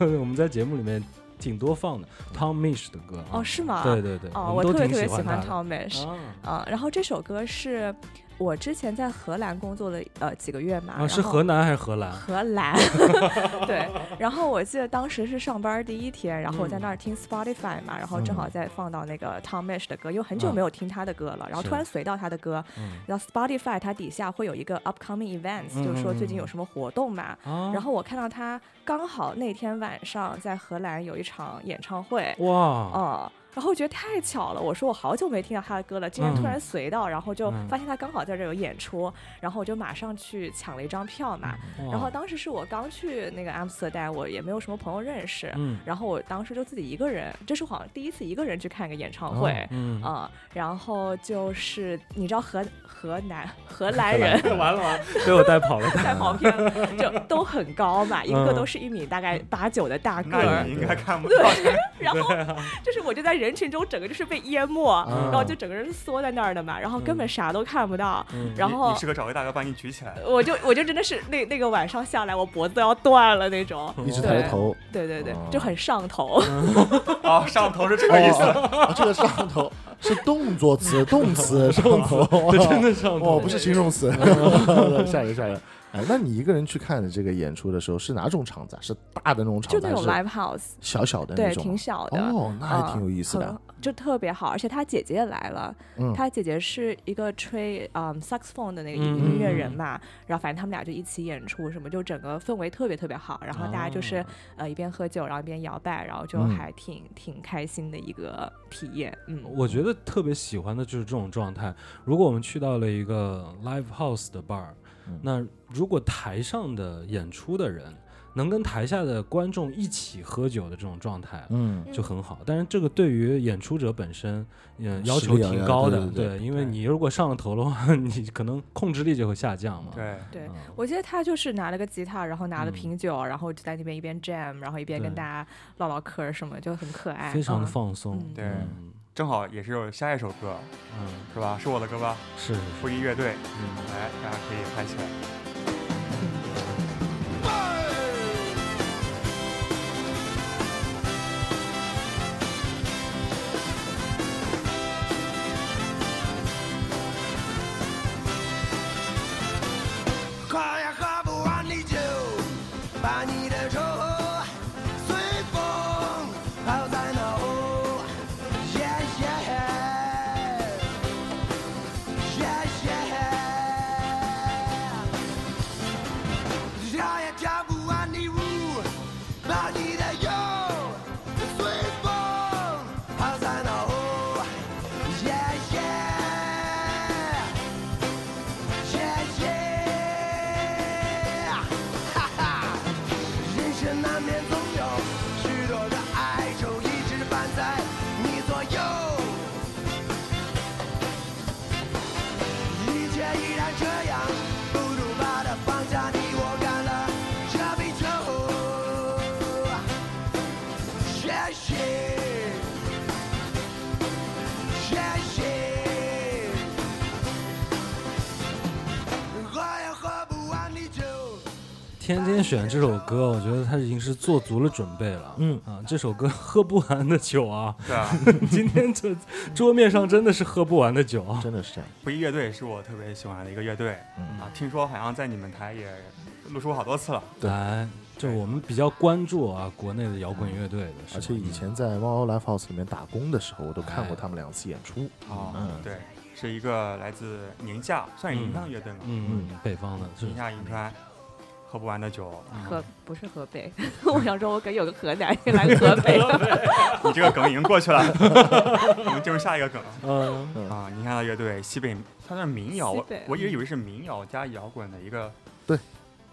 Speaker 1: 我们在节目里面挺多放的，Tom Misch 的歌啊
Speaker 4: 哦，是吗？
Speaker 1: 对对对，
Speaker 4: 哦，
Speaker 1: 我
Speaker 4: 我特别特别喜欢 Tom Misch
Speaker 1: 啊
Speaker 4: 啊。然后这首歌是我之前在荷兰工作了呃几个月嘛，
Speaker 1: 啊，是河南还是荷兰？
Speaker 4: 荷兰，对。然后我记得当时是上班第一天，然后我在
Speaker 1: 嗯
Speaker 4: 那儿听 Spotify 嘛，然后正好在放到那个 Tom Misch 的歌，因为很久
Speaker 1: 嗯。
Speaker 4: 没有听他的歌了，然后突然随到他的歌，
Speaker 1: 嗯。
Speaker 4: 然后 Spotify 它底下会有一个 upcoming events，就是说最近有什么活动嘛。
Speaker 1: 啊，
Speaker 4: 然后我看到他刚好那天晚上在荷兰有一场演唱会，
Speaker 1: 哇，
Speaker 4: 哦，然后我觉得太巧了，我说我好久没听到他的歌了，今天突
Speaker 1: 嗯
Speaker 4: 然随到，然后就
Speaker 1: 嗯
Speaker 4: 发现他刚好在这儿有演出，然后我就马上去抢了一张票嘛。然后当时是我刚去那个阿姆斯特丹，我也没有什么朋友认识，
Speaker 1: 嗯
Speaker 4: 然后我当时就自己一个人，这是我好像第一次一个人去看一个演唱会。
Speaker 1: 嗯，
Speaker 4: 啊、然后就是你知道荷河南荷兰人
Speaker 1: 完了完了，被我带跑了，
Speaker 4: 带跑偏了，就都很高嘛，一个都是一米大概八九的大个
Speaker 2: 那
Speaker 4: 儿
Speaker 2: 你，应该看不到。
Speaker 4: 然后就是我就在人群中整个就是被淹没，然后就整个人缩在那儿的嘛，然后根本啥都看不到，
Speaker 1: 嗯
Speaker 4: 然后
Speaker 2: 你适合找个大哥把你举起来。
Speaker 4: 我就我就真的是那那个晚上下来，我脖子都要断了那种，
Speaker 3: 一直抬着头，
Speaker 4: 对对对
Speaker 3: 哦，
Speaker 4: 就很上头。
Speaker 2: 哦，上头是这个意思。
Speaker 3: 哦，这个上头是动作词，动词 上头，
Speaker 1: 真的上头
Speaker 3: 哦，不是形容词，吓人吓人。哎，那你一个人去看的这个演出的时候是哪种场子啊？是大的那种场子，
Speaker 4: 就那种 live house，
Speaker 3: 小小的那
Speaker 4: 对，
Speaker 3: 种？
Speaker 4: 挺小的。
Speaker 3: 哦，那还挺有意思
Speaker 4: 嗯
Speaker 3: 的。
Speaker 4: 很就特别好，而且他姐姐也来了。
Speaker 3: 嗯
Speaker 4: 他姐姐是一个吹嗯 saxophone 的那个
Speaker 1: 嗯
Speaker 4: 音音乐
Speaker 1: 嗯
Speaker 4: 人嘛，然后反正他们俩就一起演出，什么就整个氛围特别特别好，然后大家就是、
Speaker 1: 哦
Speaker 4: 呃一边喝酒，然后一边摇摆，然后就
Speaker 3: 嗯
Speaker 4: 还挺、挺开心的一个体验。嗯，
Speaker 1: 我觉得特别喜欢的就是这种状态。如果我们去到了一个 live house 的 bar，、
Speaker 3: 嗯。
Speaker 1: 那如果台上的演出的人能跟台下的观众一起喝酒的这种状态，
Speaker 3: 嗯，
Speaker 1: 就很好。但是这个对于演出者本身，嗯，要求挺高的，
Speaker 3: 对对对
Speaker 1: 因为你如果上了头的话，你可能控制力就会下降嘛。
Speaker 2: 对，
Speaker 4: 对
Speaker 1: 嗯，
Speaker 4: 我记得他就是拿了个吉他，然后拿了
Speaker 1: 嗯。
Speaker 4: 瓶酒，然后就在那边一边 jam，然后一边跟大家唠唠嗑什么，就很可爱，
Speaker 1: 非常的
Speaker 4: 嗯。
Speaker 1: 放松。
Speaker 4: 嗯。
Speaker 2: 对。
Speaker 1: 嗯
Speaker 2: 正好也是有下一首歌，
Speaker 1: 嗯，
Speaker 2: 是吧？是我的歌吧？
Speaker 1: 是是是，
Speaker 2: 布衣乐队，
Speaker 1: 嗯。
Speaker 2: 来，大家可以嗨起来。
Speaker 1: 选这首歌，我觉得他已经是做足了准备了。
Speaker 3: 嗯
Speaker 1: 啊，这首歌喝不完的酒啊，
Speaker 2: 对啊，
Speaker 1: 今天这桌面上真的是喝不完的酒啊。
Speaker 3: 真的是这样。
Speaker 2: 不一乐队是我特别喜欢的一个乐队
Speaker 3: 嗯
Speaker 2: 啊，听说好像在你们台也录出好多次了。
Speaker 3: 对
Speaker 1: 哎，就我们比较关注啊，国内的摇滚乐队的，
Speaker 3: 而且以前在猫 Live House 里面打工的时候，我都看过他们两次演出。
Speaker 2: 啊
Speaker 3: 嗯，
Speaker 2: 对，是一个来自宁夏，算是宁夏的乐队嘛，
Speaker 1: 嗯，北方的
Speaker 2: 宁夏银川，喝不完的酒。
Speaker 4: 河不是河北，我想说我给有个河南人 来河北，
Speaker 2: 你这个梗已经过去了，我们进入下一个梗。
Speaker 1: 嗯。
Speaker 2: 啊。你看到乐队西北，它是民谣，我我一直以为是民谣加摇滚的一个，对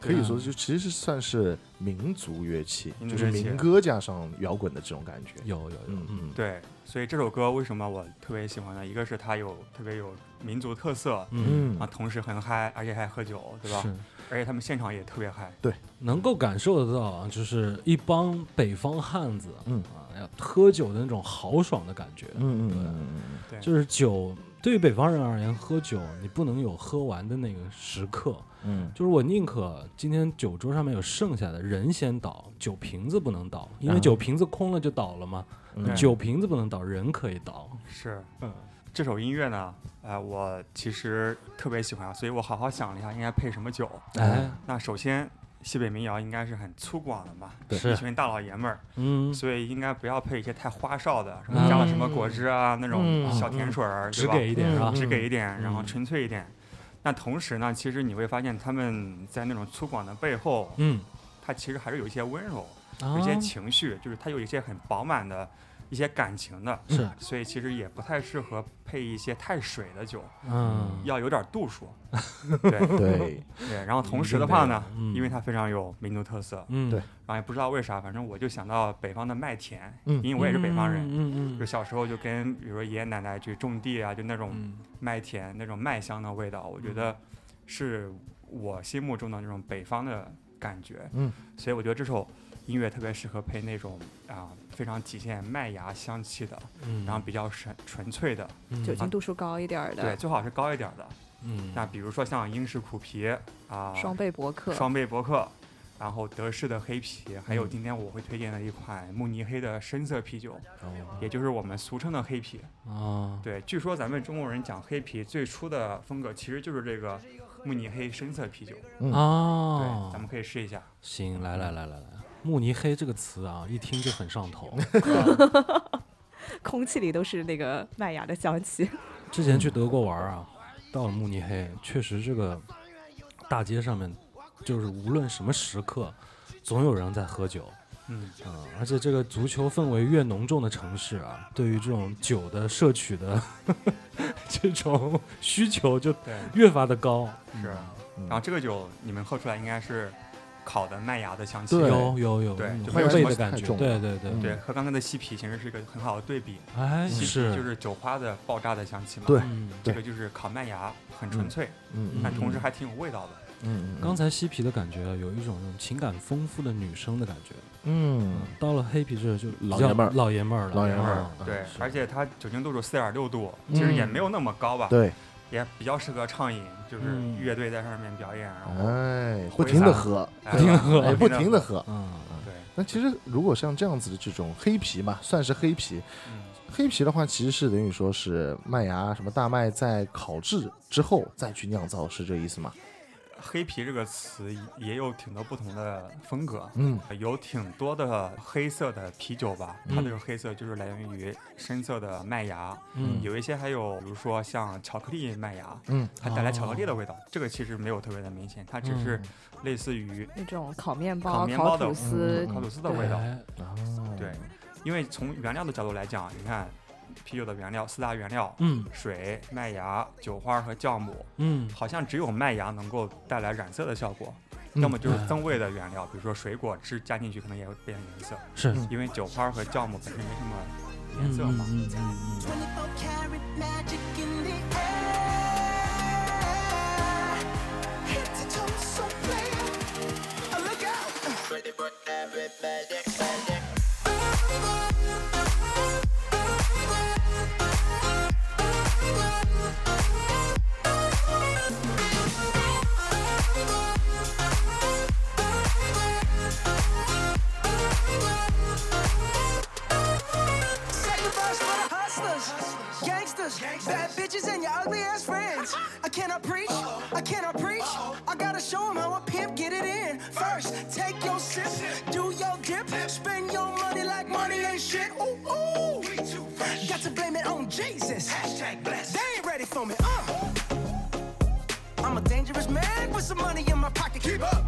Speaker 3: 可以说就其实算是民族乐器，就是
Speaker 2: 民
Speaker 3: 歌加上摇滚的这种感觉。
Speaker 1: 有有有，
Speaker 3: 嗯嗯，
Speaker 2: 对，所以这首歌为什么我特别喜欢呢？一个是它有特别有民族特色
Speaker 1: 嗯，
Speaker 2: 啊，同时很嗨，而且还喝酒，对吧？
Speaker 1: 是
Speaker 2: 而且他们现场也特别嗨。
Speaker 1: 对能够感受得到啊，就是一帮北方汉子，
Speaker 3: 嗯
Speaker 1: 啊，要喝酒的那种豪爽的感觉。
Speaker 3: 嗯嗯
Speaker 1: 对
Speaker 3: 嗯嗯
Speaker 2: 对，
Speaker 1: 就是酒，对于北方人而言，喝酒你不能有喝完的那个时刻。
Speaker 3: 嗯
Speaker 1: 就是我宁可今天酒桌上面有剩下的人先倒，酒瓶子不能倒，因为
Speaker 3: 啊
Speaker 1: 酒瓶子空了就倒了嘛。
Speaker 3: 嗯
Speaker 1: 酒瓶子不能倒，人可以倒。
Speaker 2: 是，
Speaker 1: 嗯，
Speaker 2: 这首音乐呢，呃，我其实特别喜欢，所以我好好想了一下，应该配什么酒。
Speaker 1: 哎，
Speaker 2: 那首先，西北民谣应该是很粗犷的嘛，
Speaker 3: 对
Speaker 2: 一群大老爷们儿，
Speaker 1: 嗯，
Speaker 2: 所以应该不要配一些太花哨的，什么加了什么果汁啊、那种
Speaker 3: 嗯
Speaker 2: 小甜水儿，
Speaker 1: 只
Speaker 2: 对吧？
Speaker 1: 给一点是吧？
Speaker 2: 只给一点，然后
Speaker 1: 嗯
Speaker 2: 纯粹一点。那同时呢，其实你会发现他们在那种粗犷的背后，
Speaker 1: 嗯，
Speaker 2: 他其实还是有一些温柔，有
Speaker 1: 啊
Speaker 2: 一些情绪，就是他有一些很饱满的一些感情的。
Speaker 1: 是，
Speaker 2: 所以其实也不太适合配一些太水的酒，
Speaker 1: 嗯，
Speaker 2: 要有点度数。对
Speaker 3: 对，
Speaker 2: 对，然后同时的话呢，
Speaker 1: 嗯。
Speaker 2: 因为它非常有民族特色，
Speaker 1: 嗯，
Speaker 3: 对。
Speaker 2: 然后也不知道为啥，反正我就想到北方的麦田，
Speaker 3: 嗯
Speaker 2: 因为我也是北方人，
Speaker 1: 嗯嗯
Speaker 2: 就小时候就跟比如说爷爷奶奶去种地啊，就那种
Speaker 1: 嗯。
Speaker 2: 麦田那种麦香的味道，我觉得是我心目中的那种北方的感觉。
Speaker 3: 嗯，
Speaker 2: 所以我觉得这首音乐特别适合配那种啊、非常体现麦芽香气的，
Speaker 1: 嗯，
Speaker 2: 然后比较纯纯粹的，
Speaker 1: 嗯
Speaker 4: 酒精度数高一点的
Speaker 2: 对，最好是高一点的。
Speaker 1: 嗯，
Speaker 2: 那比如说像英式苦啤啊、
Speaker 4: 双倍博客，
Speaker 2: 双倍伯克，然后德式的黑啤，还有
Speaker 3: 嗯
Speaker 2: 今天我会推荐的一款慕尼黑的深色啤酒，
Speaker 3: 哦
Speaker 2: 也就是我们俗称的黑啤。
Speaker 1: 啊，
Speaker 2: 对，据说咱们中国人讲黑啤最初的风格其实就是这个慕尼黑深色啤酒。
Speaker 3: 嗯
Speaker 1: 啊
Speaker 2: 对，，咱们可以试一下。
Speaker 1: 行，来来来来来，慕尼黑这个词啊，一听就很上头。
Speaker 4: 空气里都是那个麦芽的香气。
Speaker 1: 之前去德国玩啊，到了慕尼黑，确实这个大街上面，就是无论什么时刻，总有人在喝酒。
Speaker 2: 嗯，
Speaker 1: 嗯，而且这个足球氛围越浓重的城市啊，对于这种酒的摄取的 这种需求就，越发的高。
Speaker 2: 是。
Speaker 3: 嗯
Speaker 2: 然后这个酒你们喝出来应该是烤的麦芽的香气。
Speaker 1: 有有有，
Speaker 2: 对
Speaker 1: 嗯
Speaker 2: 就没有什么
Speaker 1: 的感觉。对对对，
Speaker 3: 嗯
Speaker 2: 对，和刚才的西皮其实是一个很好的对比。
Speaker 1: 哎，
Speaker 2: 西皮
Speaker 1: 是
Speaker 2: 就是酒花的爆炸的香气嘛。
Speaker 3: 对
Speaker 1: 嗯，
Speaker 2: 这个就是烤麦芽，很纯粹，
Speaker 3: 嗯嗯
Speaker 2: 但同时还挺有味道的。
Speaker 3: 嗯嗯，
Speaker 1: 刚才西皮的感觉有一种那种情感丰富的女生的感觉，
Speaker 3: 嗯
Speaker 1: 到了黑皮这就
Speaker 3: 老爷们儿
Speaker 1: 老爷们儿了，
Speaker 3: 老爷们儿
Speaker 1: 嗯
Speaker 2: 对，而且它酒精度数四点六度，其实也
Speaker 3: 嗯
Speaker 2: 没有那么高吧，
Speaker 3: 对，
Speaker 2: 也比较适合畅饮，就是
Speaker 1: 嗯
Speaker 2: 乐队在上面表演，然后
Speaker 3: 哎，不停的喝，
Speaker 2: 哎
Speaker 1: 不停的喝
Speaker 3: 哎，不停的。喝。
Speaker 1: 嗯，
Speaker 2: 对，
Speaker 3: 那其实如果像这样子的这种黑啤嘛，算是黑啤。
Speaker 2: 嗯，
Speaker 3: 黑啤的话，其实是等于说是麦芽什么大麦在烤制之后再去酿造，是这意思吗？
Speaker 6: 黑啤这个词也有挺多不同的风格，
Speaker 3: 嗯，
Speaker 6: 有挺多的黑色的啤酒吧，它
Speaker 1: 嗯
Speaker 6: 这个黑色就是来源于深色的麦芽，
Speaker 1: 嗯。
Speaker 6: 有一些还有比如说像巧克力麦芽，
Speaker 3: 嗯，
Speaker 6: 它带来巧克力的味道，这个其实没有特别的明显，它只是
Speaker 1: 嗯。
Speaker 6: 类似于
Speaker 4: 那种烤面包、
Speaker 6: 烤面包的
Speaker 4: 吐司
Speaker 3: 嗯，
Speaker 6: 烤吐司的味道。对，因为从原料的角度来讲，你看啤酒的原料四大原料，
Speaker 1: 嗯。
Speaker 6: 水、麦芽、酒花和酵母，
Speaker 1: 嗯。
Speaker 6: 好像只有麦芽能够带来染色的效果，
Speaker 3: 嗯
Speaker 6: 要么就是
Speaker 1: 哎。
Speaker 6: 增味的原料，比如说水果汁加进去可能也会变颜色，
Speaker 1: 是
Speaker 3: 嗯。
Speaker 6: 因为酒花和酵母本身没什么
Speaker 1: 嗯
Speaker 6: 颜色嘛。
Speaker 1: 嗯嗯嗯
Speaker 7: hustlers, gangsters, bad bitches, and your ugly ass friends. I cannot preach, I cannot preach. I gotta show 'em how a pimp get it in. First, take your sip, do your dip, spend your money like money ain't shit. Ooh, ooh. Got to blame it on Jesus. They ain't ready for me. Uh. I'm a dangerous man with some money in my pocket. Keep up.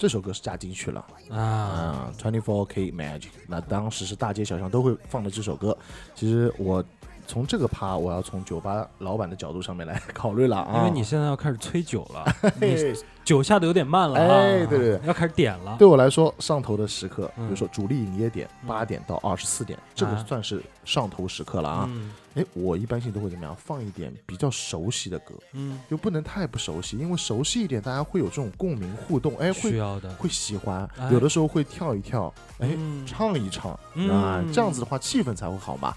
Speaker 3: 这首歌是加进去了。
Speaker 1: 啊
Speaker 3: 啊，Twenty Four K Magic，那当时是大街小巷都会放的这首歌。其实我从这个趴，我要从酒吧老板的角度上面来 考虑了啊，
Speaker 1: 因为你现在要开始催酒了，你酒下的有点慢了啊，
Speaker 3: 哎对对对
Speaker 1: 要开始点了，
Speaker 3: 对我来说上头的时刻，比
Speaker 1: 嗯
Speaker 3: 如说主力营业点
Speaker 1: 嗯
Speaker 3: 八点到二十四点，这个
Speaker 1: 啊
Speaker 3: 算是上头时刻了啊。
Speaker 1: 嗯
Speaker 3: 哎，我一般性都会怎么样？放一点比较熟悉的歌，
Speaker 1: 嗯，
Speaker 3: 又不能太不熟悉，因为熟悉一点，大家会有这种共鸣互动，哎，会
Speaker 1: 需要的，
Speaker 3: 会喜欢
Speaker 1: 哎，
Speaker 3: 有的时候会跳一跳，哎，
Speaker 1: 嗯
Speaker 3: 唱一唱
Speaker 1: 嗯
Speaker 3: 啊，这样子的话气氛才会好嘛。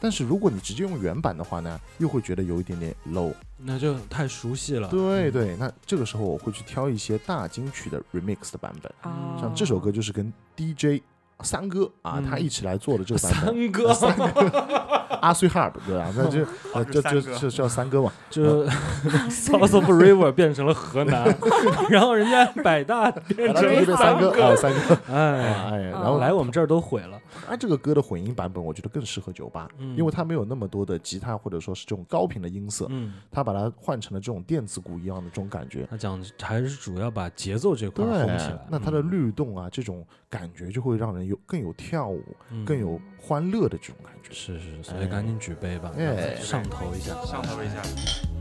Speaker 3: 但是如果你直接用原版的话呢，又会觉得有一点点 low。
Speaker 1: 那就太熟悉了，
Speaker 3: 对对，那这个时候我会去挑一些大金曲的 remix 的版本，
Speaker 4: 啊，
Speaker 3: 像这首歌就是跟 DJ 三哥啊
Speaker 1: 嗯。
Speaker 3: 他一起来做的这个版本，
Speaker 1: 三哥，
Speaker 3: 阿碎 harp 对吧？那就呃
Speaker 6: 是
Speaker 3: 这这
Speaker 6: 三哥。
Speaker 3: 这叫三哥嘛。
Speaker 1: 就 South of River 变成了河南，然后人家百大变成
Speaker 3: 三哥啊，三哥，
Speaker 1: 哎，
Speaker 3: 哎，然
Speaker 4: 嗯
Speaker 3: 后
Speaker 1: 来我们这儿都毁了，
Speaker 3: 它这个歌的混音版本，我觉得更适合酒吧，
Speaker 1: 嗯
Speaker 3: 因为它没有那么多的吉他或者说是这种高频的音色，
Speaker 1: 嗯，
Speaker 3: 它把它换成了这种电子鼓一样的这种感觉。
Speaker 1: 他讲还是主要把节奏这块
Speaker 3: 对
Speaker 1: 儿烘起来，，
Speaker 3: 那它的
Speaker 1: 嗯
Speaker 3: 律动啊，这种感觉就会让人有更有跳舞、
Speaker 1: 嗯
Speaker 3: 更有欢乐的这种感觉。
Speaker 1: 是是，所以赶紧举杯吧，
Speaker 3: 哎
Speaker 1: 上头一下，
Speaker 6: 上头一下。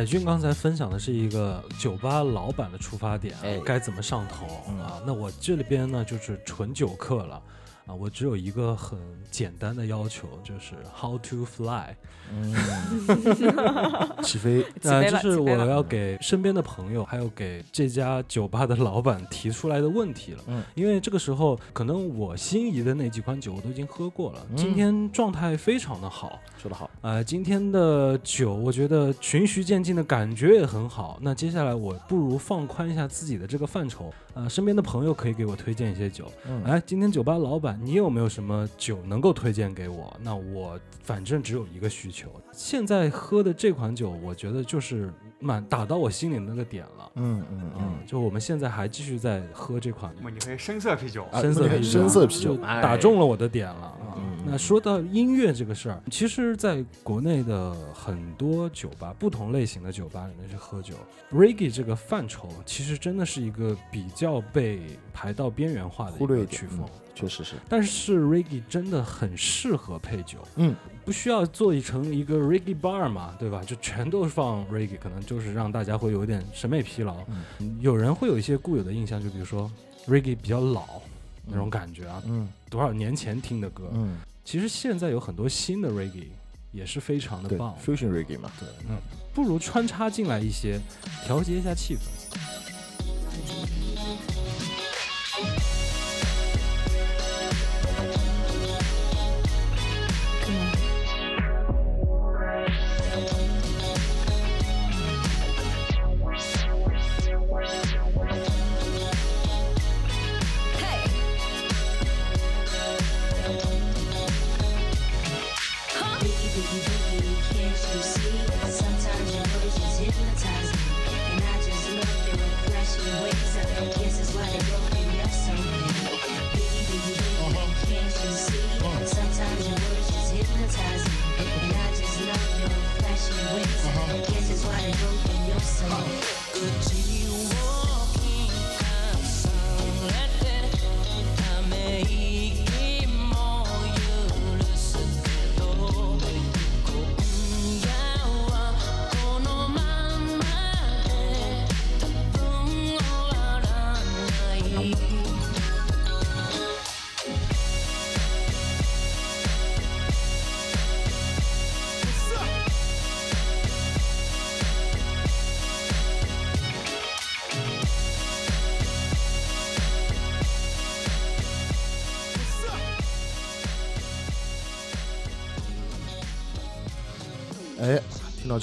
Speaker 1: 乃俊刚才分享的是一个酒吧老板的出发点该怎么上头
Speaker 3: 嗯
Speaker 1: 啊？那我这里边呢就是纯酒客了。啊，我只有一个很简单的要求，就是 how to fly。
Speaker 3: 嗯，起飞，
Speaker 1: 呃，
Speaker 4: 起飞
Speaker 1: 就是我要给身边的朋友，还有给这家酒吧的老板提出来的问题了。
Speaker 3: 嗯，
Speaker 1: 因为这个时候可能我心仪的那几款酒我都已经喝过了，
Speaker 3: 嗯
Speaker 1: 今天状态非常的好。
Speaker 3: 说得好，
Speaker 1: 呃，今天的酒我觉得循序渐进的感觉也很好。那接下来我不如放宽一下自己的这个范畴，呃，身边的朋友可以给我推荐一些酒。
Speaker 3: 嗯，
Speaker 1: 哎，今天酒吧老板，你有没有什么酒能够推荐给我？那我反正只有一个需求，现在喝的这款酒，我觉得就是满打到我心里那个点了。
Speaker 3: 嗯嗯
Speaker 1: 嗯
Speaker 3: 嗯，，
Speaker 1: 就我们现在还继续在喝这款
Speaker 2: 那么你可以深色啤酒，
Speaker 3: 啊
Speaker 1: 深色啤酒，
Speaker 3: 深色啤酒
Speaker 1: 打中了我的点了那说到音乐这个事儿，其实在国内的很多酒吧，不同类型的酒吧里面去喝酒，reggae 这个范畴其实真的是一个比较被排到边缘化的
Speaker 3: 一
Speaker 1: 个曲风。
Speaker 3: 嗯确实是，
Speaker 1: 但是 reggae 真的很适合配酒，
Speaker 3: 嗯，
Speaker 1: 不需要做成一个 reggae bar 嘛，对吧？就全都放 reggae，可能就是让大家会有一点审美疲劳。
Speaker 3: 嗯
Speaker 1: 有人会有一些固有的印象，就比如说 reggae 比较老那种感觉啊，
Speaker 3: 嗯
Speaker 1: 多少年前听的歌。
Speaker 3: 嗯，
Speaker 1: 其实现在有很多新的 reggae 也是非常的棒
Speaker 3: ，，fusion reggae 嘛，
Speaker 1: 对，嗯，不如穿插进来一些，调节一下气氛。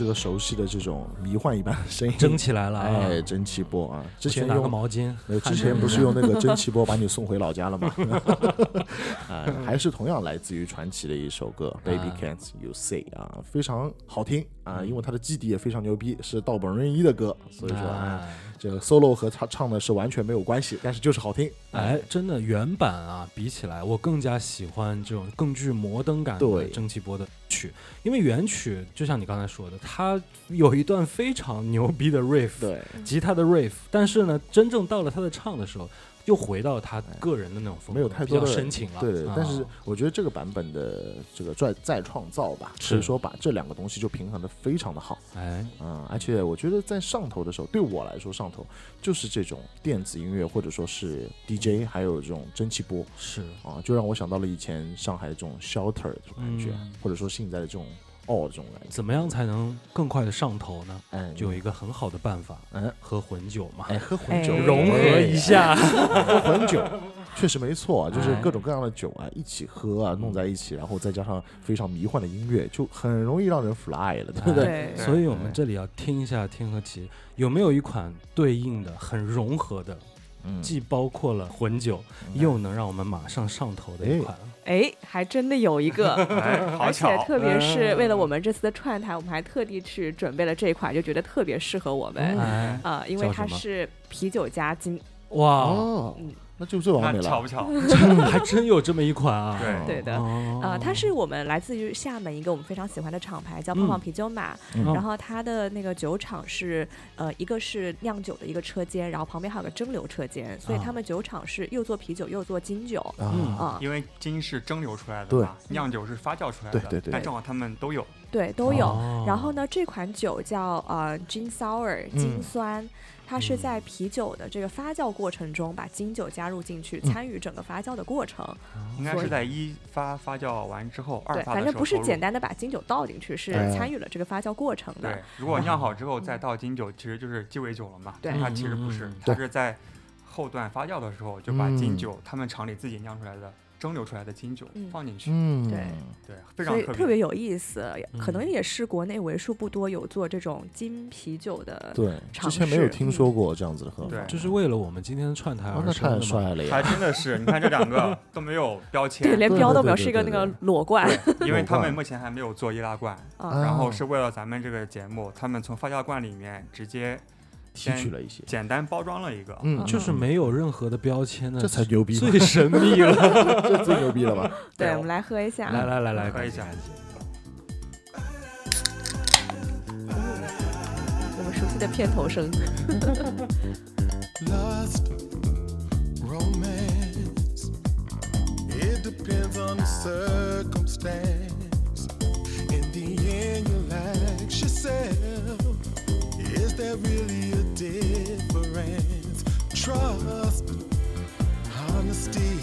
Speaker 3: 个熟悉的这种迷幻一般的声音，
Speaker 1: 蒸起来了啊！
Speaker 3: 哎，蒸汽波啊！之前用
Speaker 1: 毛巾，
Speaker 3: 没有，之前不是用那个蒸汽波把你送回老家了吗？啊，还是同样来自于传奇的一首歌《Baby
Speaker 1: 啊
Speaker 3: Can't You Say》啊，非常好听啊，因为它的基底也非常牛逼，是道本润一的歌，所以说啊，
Speaker 1: 哎
Speaker 3: 这个 solo 和他唱的是完全没有关系，但是就是好听。
Speaker 1: 哎，真的原版啊，比起来我更加喜欢这种更具摩登感的蒸汽波的曲，因为原曲就像你刚才说的，它有一段非常牛逼的 riff，
Speaker 3: 对，
Speaker 1: 吉他的 riff，但是呢，真正到了他的唱的时候，又回到他个人的那种风格，
Speaker 3: 没有太多的
Speaker 1: 深情了。
Speaker 3: 对对，
Speaker 1: 啊。
Speaker 3: 但是我觉得这个版本的这个再再创造吧，
Speaker 1: 是。
Speaker 3: 所以说把这两个东西就平衡的非常的好。
Speaker 1: 哎，
Speaker 3: 嗯，而且我觉得在上头的时候，对我来说上头就是这种电子音乐或者说是 DJ，还有这种蒸汽波
Speaker 1: 是。
Speaker 3: 啊，就让我想到了以前上海这种 shelter 这种感觉，
Speaker 1: 嗯。
Speaker 3: 或者说现在的这种哦这种感觉。
Speaker 1: 怎么样才能更快的上头呢？
Speaker 3: 嗯，
Speaker 1: 就有一个很好的办法，
Speaker 3: 嗯，
Speaker 1: 喝混酒嘛，
Speaker 3: 哎，喝混酒
Speaker 4: 哎
Speaker 1: 融合一下。
Speaker 3: 喝混酒，确实没错啊，就是
Speaker 1: 哎
Speaker 3: 各种各样的酒啊一起喝啊，弄在一起，然后再加上非常迷幻的音乐，就很容易让人 fly 了，对不对？
Speaker 4: 对
Speaker 1: 所以我们这里要听一下天和奇有没有一款对应的、很融合的，
Speaker 3: 嗯，
Speaker 1: 既包括了混酒，又能让我们马上上头的一款。
Speaker 4: 哎，还真的有一个，而且，特别是为了我们这次的串台，我们还特地去准备了这一款，就觉得特别适合我们啊、因为它是啤酒加金，
Speaker 1: 哇，
Speaker 3: 那就最完美了
Speaker 2: 那巧不。巧？
Speaker 1: 还真有这么一款啊！
Speaker 2: 对
Speaker 4: 对的。
Speaker 1: 哦
Speaker 4: 呃，它是我们来自于厦门一个我们非常喜欢的厂牌，叫胖胖啤酒马。
Speaker 3: 嗯
Speaker 4: 然后它的那个酒厂是，呃，一个是酿酒的一个车间，然后旁边还有个蒸馏车间，所以
Speaker 1: 啊
Speaker 4: 他们酒厂是又做啤酒又做金酒。
Speaker 3: 啊，
Speaker 4: 啊、
Speaker 2: 因为金是蒸馏出来的
Speaker 3: 对
Speaker 2: 嘛，酿酒是发酵出来的，
Speaker 3: 对对对
Speaker 2: 但正好他们都有。
Speaker 4: 对，都有。
Speaker 1: 哦
Speaker 4: 然后呢，这款酒叫呃 gin sour 金
Speaker 3: 嗯
Speaker 4: 酸，它是
Speaker 1: 嗯
Speaker 4: 在啤酒的这个发酵过程中把金酒加入进去，
Speaker 3: 嗯
Speaker 4: 参与整个发酵的过程。
Speaker 2: 应该是在一发发酵完之后，二
Speaker 4: 对，
Speaker 2: 发
Speaker 4: 反正不是简单的把金酒倒进去，是
Speaker 3: 哎
Speaker 4: 参与了这个发酵过程的
Speaker 2: 对。，如果酿好之后再倒金酒，其实就是鸡尾酒了嘛。
Speaker 4: 对
Speaker 2: 它其实不是它是在后段发酵的时候就把金
Speaker 3: 嗯
Speaker 2: 酒他们厂里自己酿出来的蒸馏出来的金酒
Speaker 4: 嗯
Speaker 2: 放进去，
Speaker 3: 嗯，
Speaker 4: 对
Speaker 2: 对，非常
Speaker 4: 特别
Speaker 2: 特
Speaker 4: 特别有意思，可能
Speaker 1: 嗯
Speaker 4: 也是国内为数不多有做这种金啤酒的。
Speaker 3: 对，之前没有听说过这样子的喝法。
Speaker 2: 对
Speaker 1: 就是为了我们今天的串台而生的嘛。
Speaker 3: 帅了
Speaker 2: 还！真的是，你看这两个 都没有标签，
Speaker 4: 对，连标都没有，
Speaker 3: 对对
Speaker 4: 是一个那个裸罐，
Speaker 2: 因为他们目前还没有做易拉罐，
Speaker 4: 啊。
Speaker 2: 然后
Speaker 3: 哦
Speaker 2: 是为了咱们这个节目，他们从发酵罐里面直接
Speaker 3: 提取了一些，
Speaker 2: 简单包装了一个，
Speaker 3: 嗯，
Speaker 1: 就是没有任何的标签的，
Speaker 3: 这才牛逼，
Speaker 1: 最 神秘了。
Speaker 3: 这最牛逼了吧？
Speaker 4: 对，我们来喝一下。
Speaker 1: 来来来来，
Speaker 2: 喝一下
Speaker 4: 我们熟悉的片头声。
Speaker 8: Lust, there really a difference? Trust, honesty,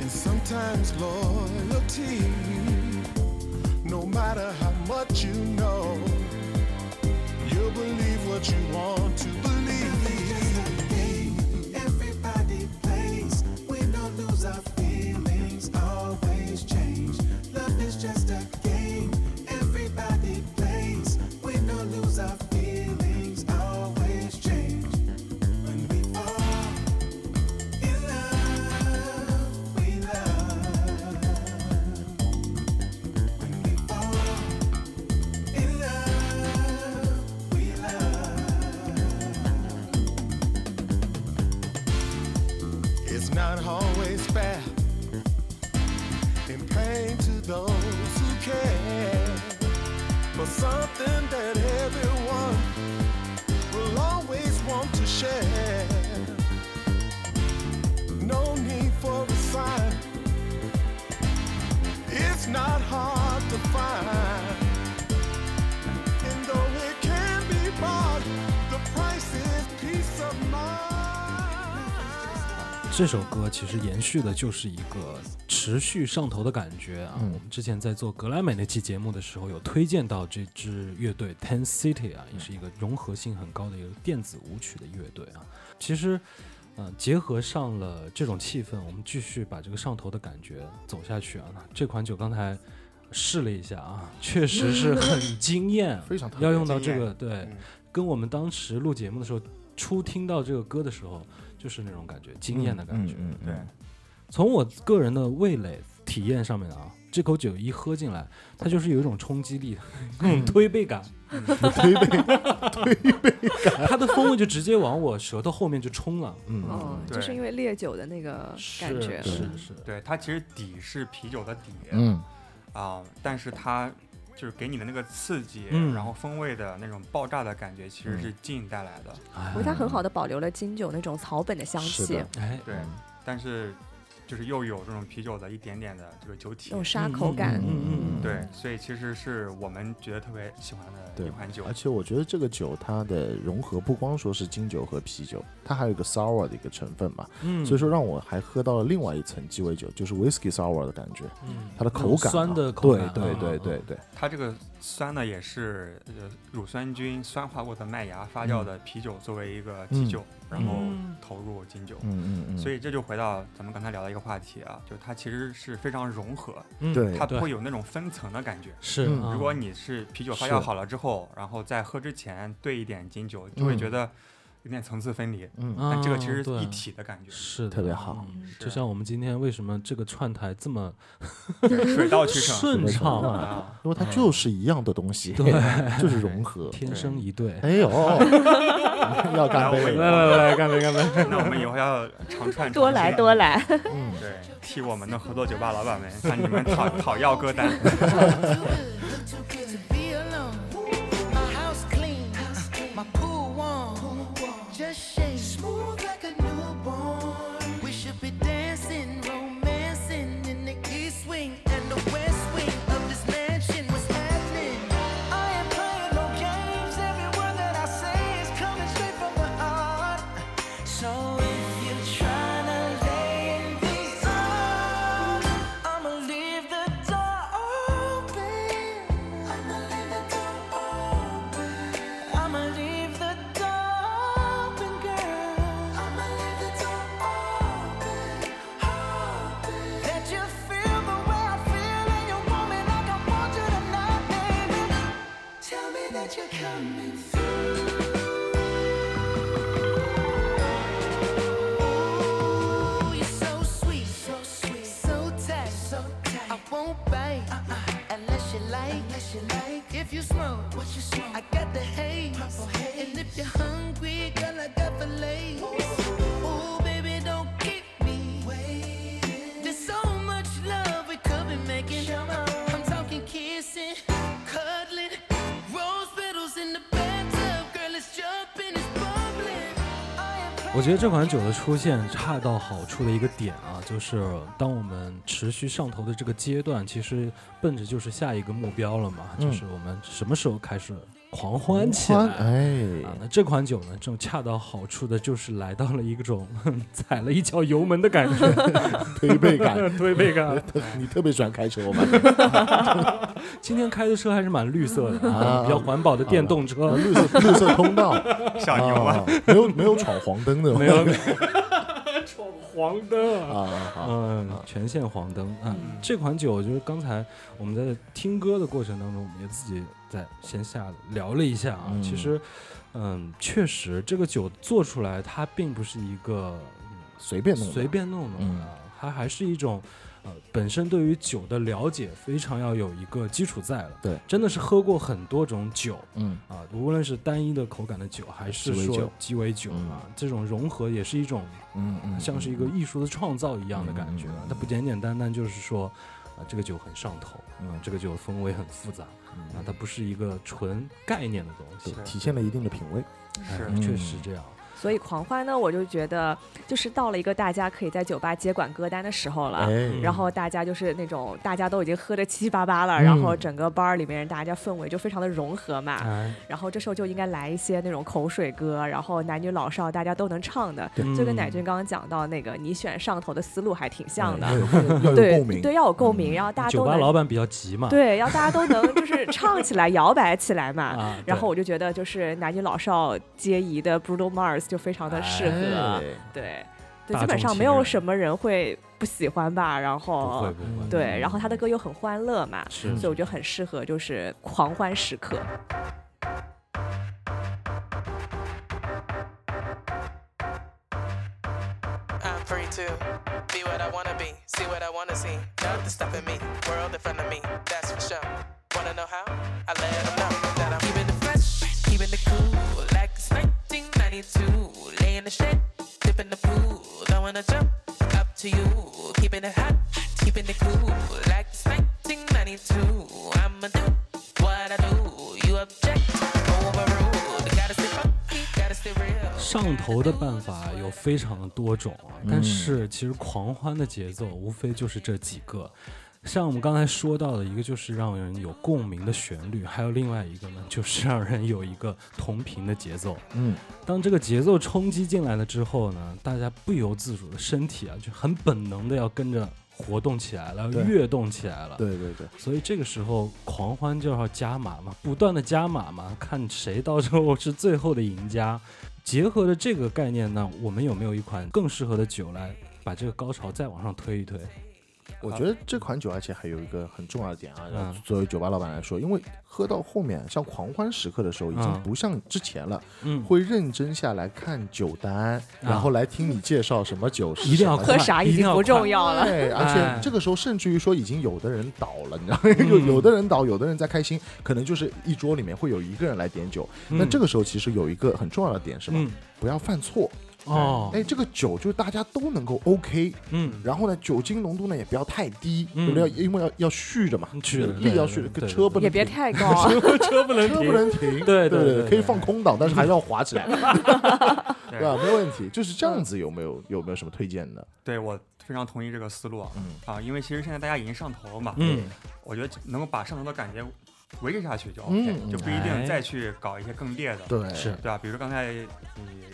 Speaker 8: and sometimes loyalty. No matter how much you know. you'll believe what you want to
Speaker 1: 这首歌其实延续的就是一个持续上头的感觉啊。
Speaker 3: 嗯
Speaker 1: 我们之前在做格莱美那期节目的时候，有推荐到这支乐队 Ten City 啊，也是一个融合性很高的一个电子舞曲的乐队啊。其实，嗯、结合上了这种气氛，我们继续把这个上头的感觉走下去啊。这款酒刚才试了一下啊，确实是 很惊艳，
Speaker 3: 非常特别
Speaker 1: 要用到这个对。
Speaker 2: 嗯
Speaker 1: 跟我们当时录节目的时候，初听到这个歌的时候，就是那种感觉，惊艳的感觉。
Speaker 3: 嗯嗯
Speaker 2: 对，
Speaker 1: 从我个人的味蕾体验上面啊，这口酒一喝进来，它就是有一种冲击力，那种推背感，
Speaker 3: 推背 推背感，
Speaker 1: 它的风味就直接往我舌头后面就冲了。
Speaker 3: 嗯。
Speaker 4: 哦，就是因为烈酒的那个感觉。
Speaker 1: 是是，
Speaker 2: 对，它其实底是啤酒的底，
Speaker 3: 嗯。
Speaker 2: 啊、但是它就是给你的那个刺激，
Speaker 1: 嗯。
Speaker 2: 然后风味的那种爆炸的感觉，其实
Speaker 3: 嗯。
Speaker 2: 是劲带来的。
Speaker 1: 哎。
Speaker 4: 我觉得它很好的保留了金酒那种草本的香气，
Speaker 1: 哎，
Speaker 2: 对，但是就是又有这种啤酒的一点点的这个酒体。
Speaker 4: 有，沙口感。
Speaker 1: 嗯嗯嗯
Speaker 2: 对，所以其实是我们觉得特别喜欢的一款酒。
Speaker 3: 而。且我觉得这个酒它的融合不光说是金酒和啤酒，它还有一个 sour 的一个成分嘛，
Speaker 1: 嗯，
Speaker 3: 所以说让我还喝到了另外一层鸡尾酒，就是 whisky sour 的感觉，
Speaker 1: 嗯。
Speaker 3: 它的口感啊、
Speaker 1: 酸的口感，
Speaker 3: 对对
Speaker 1: 啊
Speaker 3: 对对，对，
Speaker 2: 它这个酸呢，也是呃乳酸菌酸化过的麦芽发酵的啤酒作为一个基酒，然后
Speaker 1: 嗯
Speaker 2: 投入金酒。
Speaker 3: 嗯嗯嗯，
Speaker 2: 所以这就回到咱们刚才聊的一个话题啊，就它其实是非常融合，
Speaker 1: 嗯
Speaker 3: 对
Speaker 2: 它不会有那种分层的感觉。
Speaker 1: 是
Speaker 2: 如果你是啤酒发酵好了之后，然后在喝之前兑一点金酒，就会
Speaker 3: 嗯
Speaker 2: 觉得有点层次分离。但这个其实是一体的感觉，
Speaker 1: 是
Speaker 3: 特别好
Speaker 1: 嗯就像我们今天为什么这个串台这么
Speaker 2: 水到渠成。
Speaker 1: 顺畅
Speaker 3: 啊
Speaker 2: 啊，
Speaker 3: 因为它就是一样的东西，
Speaker 1: 对
Speaker 3: 就是融合。
Speaker 1: 天生一对。
Speaker 3: 哎呦，要干杯
Speaker 2: 来
Speaker 1: 来来来，干杯干杯！
Speaker 2: 那我们以后要常串
Speaker 4: 多来多来，
Speaker 3: 嗯，
Speaker 2: 对，替我们的合作酒吧老板们向你们讨讨要歌单。
Speaker 9: You like. If you smoke, what you smoke?
Speaker 1: 我觉得这款酒的出现恰到好处的一个点啊，就是当我们持续上头的这个阶段，其实奔着就是下一个目标了嘛，
Speaker 3: 嗯。
Speaker 1: 就是我们什么时候开始狂欢起来？
Speaker 3: 哎
Speaker 1: 啊，，那这款酒呢，这种恰到好处的，就是来到了一种 踩了一脚油门的感觉，
Speaker 3: 推背感。
Speaker 1: 推背感。
Speaker 3: 你特别喜欢开车吗？
Speaker 1: 今天开的车还是蛮绿色的
Speaker 3: 啊
Speaker 1: 比较环保的电动车，
Speaker 3: 绿色绿色通道，
Speaker 2: 小牛啊，
Speaker 3: 啊，没有没有闯黄灯的，
Speaker 1: 没有闯黄灯啊。嗯，全线黄灯啊！这款酒就是刚才我们在听歌的过程当中，我们也自己在线下聊了一下啊。
Speaker 3: 嗯
Speaker 1: 其实，嗯，确实这个酒做出来，它并不是一个嗯
Speaker 3: 随便弄的，
Speaker 1: 随便弄的啊，它还是一种。呃，本身对于酒的了解非常要有一个基础在了，
Speaker 3: 对，
Speaker 1: 真的是喝过很多种酒
Speaker 3: 嗯，
Speaker 1: 啊，无论是单一的口感的酒，还是说
Speaker 3: 鸡尾酒
Speaker 1: 啊，这种融合也是一种
Speaker 3: 嗯嗯，
Speaker 1: 像是一个艺术的创造一样的感觉它不简简单单就是说，啊，这个酒很上头，啊
Speaker 3: 嗯，
Speaker 1: 这个酒风味很复杂，
Speaker 3: 嗯
Speaker 1: 啊，它不是一个纯概念的东西，
Speaker 3: 体现了一定的品味，
Speaker 1: 哎
Speaker 2: 是
Speaker 1: 确实这样。
Speaker 4: 所以狂欢呢，我就觉得就是到了一个大家可以在酒吧接管歌单的时候了。
Speaker 3: 哎，
Speaker 4: 然后大家就是那种大家都已经喝的七七八八了，
Speaker 3: 嗯
Speaker 4: 然后整个 bar 里面大家氛围就非常的融合嘛。
Speaker 1: 哎，
Speaker 4: 然后这时候就应该来一些那种口水歌，然后男女老少大家都能唱的，就跟
Speaker 1: 嗯
Speaker 4: 乃俊刚刚讲到那个你选上头的思路还挺像的。对
Speaker 3: 共鸣，
Speaker 4: 对，要有共鸣，
Speaker 3: 嗯
Speaker 4: 然后大家
Speaker 1: 酒
Speaker 4: 都能
Speaker 1: 吧老板比较急嘛，
Speaker 4: 对，要大家都能就是唱起来、摇摆起来嘛。
Speaker 1: 啊，
Speaker 4: 然后我就觉得，就是男女老少皆宜的 Bruno Mars 就非常的适合，
Speaker 3: 哎。
Speaker 4: 对，对，基本上没有什么人会不喜欢吧。然
Speaker 1: 不
Speaker 4: 后
Speaker 1: 会不会，
Speaker 4: 对，然后他的歌又很欢乐嘛，所以我觉得很适合就是狂欢时刻。
Speaker 10: I'm free to be what I wanna be, see what I wanna see. Nothing stopping me, world in front of me, that's for sure. Wanna know how? I let them know that I'm keeping it fresh, keeping it cool, like it's 1992. Lay in the shed, dip in the pool, don't wanna jump, up to you. Keeping it hot, keeping it cool, like it's 1992. I'ma do what I do, you object, overruled. Gotta stay funky, gotta stay real.
Speaker 1: 上头的办法有非常的多种，但是其实狂欢的节奏无非就是这几个。像我们刚才说到的，一个就是让人有共鸣的旋律，还有另外一个呢，就是让人有一个同频的节奏。
Speaker 3: 嗯，
Speaker 1: 当这个节奏冲击进来了之后呢，大家不由自主的身体啊，就很本能的要跟着活动起来了，
Speaker 3: 对
Speaker 1: 跃动起来了。
Speaker 3: 对对对，
Speaker 1: 所以这个时候狂欢就要加码嘛，不断的加码嘛，看谁到时候是最后的赢家。结合着这个概念呢，我们有没有一款更适合的酒来把这个高潮再往上推一推？
Speaker 3: 我觉得这款酒，而且还有一个很重要的点啊，
Speaker 1: 嗯
Speaker 3: 作为酒吧老板来说，因为喝到后面，像狂欢时刻的时候，已经
Speaker 1: 嗯
Speaker 3: 不像之前了，
Speaker 1: 嗯，
Speaker 3: 会认真下来看酒单，然后来听你介绍什么酒是
Speaker 1: 一定要
Speaker 4: 喝啥已经不重要了。
Speaker 3: 对，而
Speaker 1: 哎
Speaker 3: 且这个时候甚至于说已经有的人倒了，你知道吗？就有的人倒，有的人在开心，可能就是一桌里面会有一个人来点酒。那这
Speaker 1: 个
Speaker 3: 个时候其实有一个很重要的点是什么？
Speaker 1: 嗯
Speaker 3: 不要犯错。
Speaker 1: 哦，
Speaker 3: 哎，这个酒就是大家都能够 OK，
Speaker 1: 嗯，
Speaker 3: 然后呢，酒精浓度呢也不要太低，
Speaker 1: 嗯。
Speaker 3: 对不对？因为要要续着嘛，
Speaker 1: 续着
Speaker 3: 力要续着，
Speaker 1: 对对对
Speaker 3: 车不能
Speaker 4: 也别太高啊，
Speaker 1: 车不能
Speaker 3: 车
Speaker 1: 停
Speaker 3: 不能停，
Speaker 1: 对对
Speaker 3: 对对，可以放空档，但是还是要滑起来，
Speaker 2: 对
Speaker 3: 对。吧？没有问题，就是这样子。有没有有没有什么推荐的？
Speaker 2: 对我非常同意这个思路啊。
Speaker 3: 嗯。
Speaker 2: 啊，因为其实现在大家已经上头了嘛，
Speaker 1: 嗯，
Speaker 2: 我觉得能够把上头的感觉维持下去就
Speaker 3: 嗯
Speaker 2: OK，、就不一
Speaker 1: 哎。
Speaker 2: 定再去搞一些更烈的，
Speaker 3: 对，
Speaker 1: 是。
Speaker 2: 对吧？比如说刚才你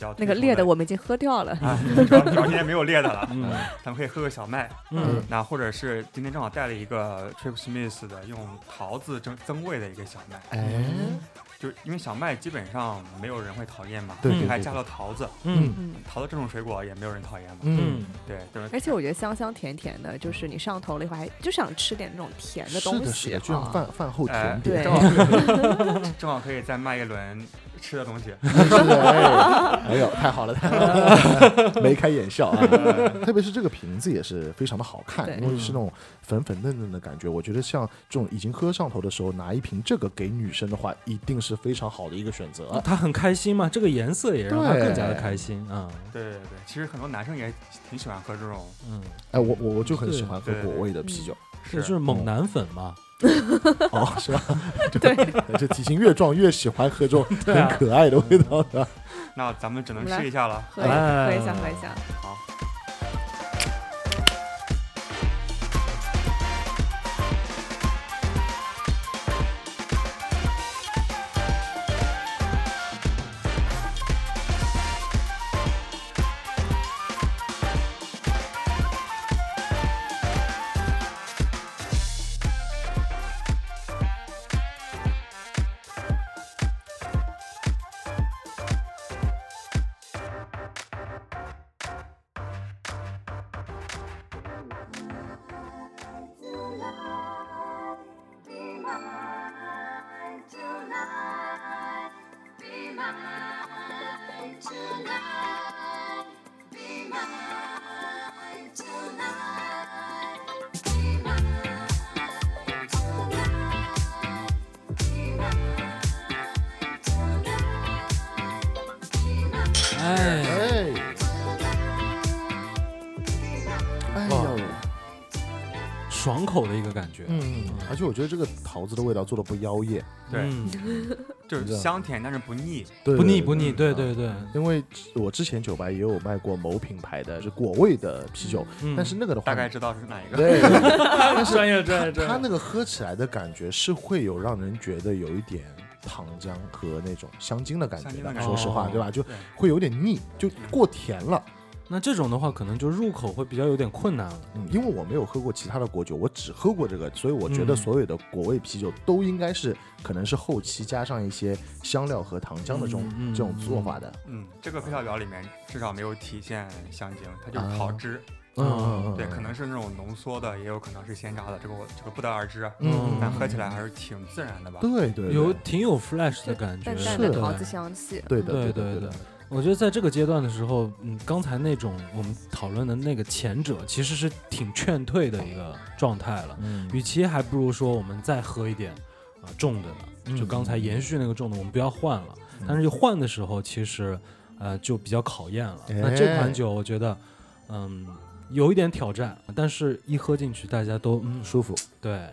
Speaker 2: 要
Speaker 4: 那个烈的我们已经喝掉了。
Speaker 2: 啊，主要主要今天没有烈的了，
Speaker 1: 嗯。
Speaker 2: 咱们可以喝个小麦，
Speaker 1: 嗯。
Speaker 2: 那或者是今天正好带了一个 Trip Smith 的用桃子增增味的一个小麦，
Speaker 3: 哎，
Speaker 2: 就是因为小麦基本上没有人会讨厌嘛，
Speaker 3: 对
Speaker 1: 对
Speaker 2: 还
Speaker 3: 对
Speaker 2: 加了桃子，
Speaker 1: 嗯
Speaker 4: 嗯。
Speaker 2: 桃子这种水果也没有人讨厌嘛。
Speaker 3: 嗯，
Speaker 2: 对，就是
Speaker 4: 而且我觉得香香甜甜的，就是你上头了以后，还就想吃点那种甜的东
Speaker 3: 是的，是
Speaker 4: 西
Speaker 3: 的，就像
Speaker 4: 啊。
Speaker 3: 饭饭后
Speaker 2: 哎
Speaker 3: 甜点。
Speaker 4: 对
Speaker 2: 正好正好可以再卖一轮吃的东西。
Speaker 3: 哎哎呦，太好了，太好了，眉开眼笑啊！特别是这个瓶子也是非常的好看，因为是那种粉粉嫩嫩的感觉。我觉得像这种已经喝上头的时候，拿一瓶这个给女生的话，一定是非常好的一个选择。
Speaker 1: 她很开心嘛，这个颜色也让
Speaker 3: 她
Speaker 1: 更加的开心啊。
Speaker 2: 对对对，其实很多男生也挺喜欢喝这种，
Speaker 1: 嗯，
Speaker 3: 哎，我我我就很喜欢喝果味的啤酒。
Speaker 1: 是就是猛男粉嘛。
Speaker 3: 哦，是吧？
Speaker 4: 对，
Speaker 3: 这体型越壮越喜欢喝这种很可爱的味道的。
Speaker 2: 那咱们只能试一下了。
Speaker 4: 喝一下，喝一下，喝一下。
Speaker 2: 好，
Speaker 1: 爽口的一个感觉。
Speaker 3: 嗯，而且我觉得这个桃子的味道做的不妖艳，
Speaker 2: 对，
Speaker 1: 嗯
Speaker 2: 就是香甜，但是不腻。
Speaker 3: 对
Speaker 1: 不腻不腻，对对
Speaker 3: 对
Speaker 1: 对。
Speaker 3: 因为我之前酒吧也有卖过某品牌的是果味的啤酒，
Speaker 1: 嗯
Speaker 3: 但是那个的话，
Speaker 2: 大概知道是哪一个。
Speaker 3: 对，但是
Speaker 1: 专业专业专业。
Speaker 3: 它那个喝起来的感觉是会有让人觉得有一点糖浆和那种香精的感觉的。说实话，对吧？就会有点腻，就过甜了。
Speaker 1: 那这种的话，可能就入口会比较有点困难了。
Speaker 3: 嗯，因为我没有喝过其他的果酒，我只喝过这个，所以我觉得
Speaker 1: 嗯
Speaker 3: 所有的果味啤酒都应该是可能是后期加上一些香料和糖浆的这种、这种做法的。
Speaker 2: 嗯，这个配料表里面至少没有体现香精，它就是桃汁。
Speaker 3: 嗯嗯嗯，
Speaker 2: 对，
Speaker 3: 嗯
Speaker 2: 可能是那种浓缩的，也有可能是鲜榨的，这个我这个不得而知。啊
Speaker 3: 嗯
Speaker 2: 但喝起来还是挺自然的吧。
Speaker 3: 对对对
Speaker 1: 有挺有 flash 的感觉，
Speaker 4: 淡淡
Speaker 3: 是的
Speaker 4: 的桃子香气。
Speaker 3: 对的
Speaker 1: 对对
Speaker 3: 的，
Speaker 1: 我觉得在这个阶段的时候，嗯，刚才那种我们讨论的那个前者，其实是挺劝退的一个状态了。
Speaker 3: 嗯
Speaker 1: 与其还不如说我们再喝一点啊、重的呢，就刚才延续那个重的，我们不要换了。
Speaker 3: 嗯
Speaker 1: 但是换的时候，其实呃就比较考验了。
Speaker 3: 哎
Speaker 1: 那这款酒，我觉得嗯有一点挑战，但是一喝进去，大家都嗯
Speaker 3: 舒服。
Speaker 1: 对。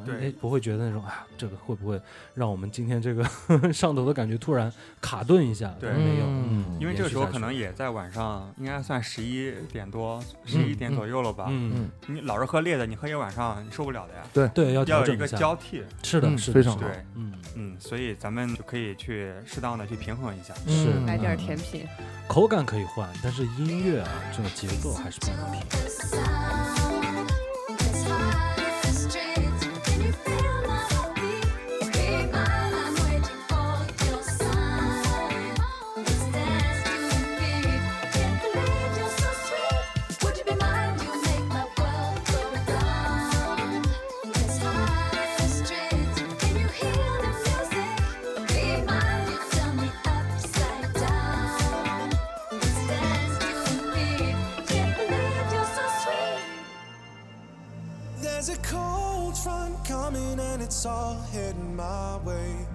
Speaker 1: 不
Speaker 2: 对
Speaker 1: 哎不会觉得那种啊，这个会不会让我们今天这个 上头的感觉突然卡顿一下？
Speaker 2: 对
Speaker 1: 没有，
Speaker 3: 嗯
Speaker 2: 因为这个时候可能也在晚上，应该算十一点多、十一点左右了吧。
Speaker 1: 嗯，
Speaker 2: 你老是喝烈的，你喝一晚上你受不了的呀。
Speaker 1: 对，要调
Speaker 2: 要有一个。交替。
Speaker 1: 是的，
Speaker 3: 嗯
Speaker 1: 是的，
Speaker 3: 非常好
Speaker 2: 对，
Speaker 1: 嗯，
Speaker 2: 嗯，所以咱们就可以去适当的去平衡一下。
Speaker 1: 是
Speaker 3: 嗯
Speaker 4: 来点甜品，
Speaker 1: 口感可以换，但是音乐啊，这个节奏还是不能停。
Speaker 8: It's all heading my way.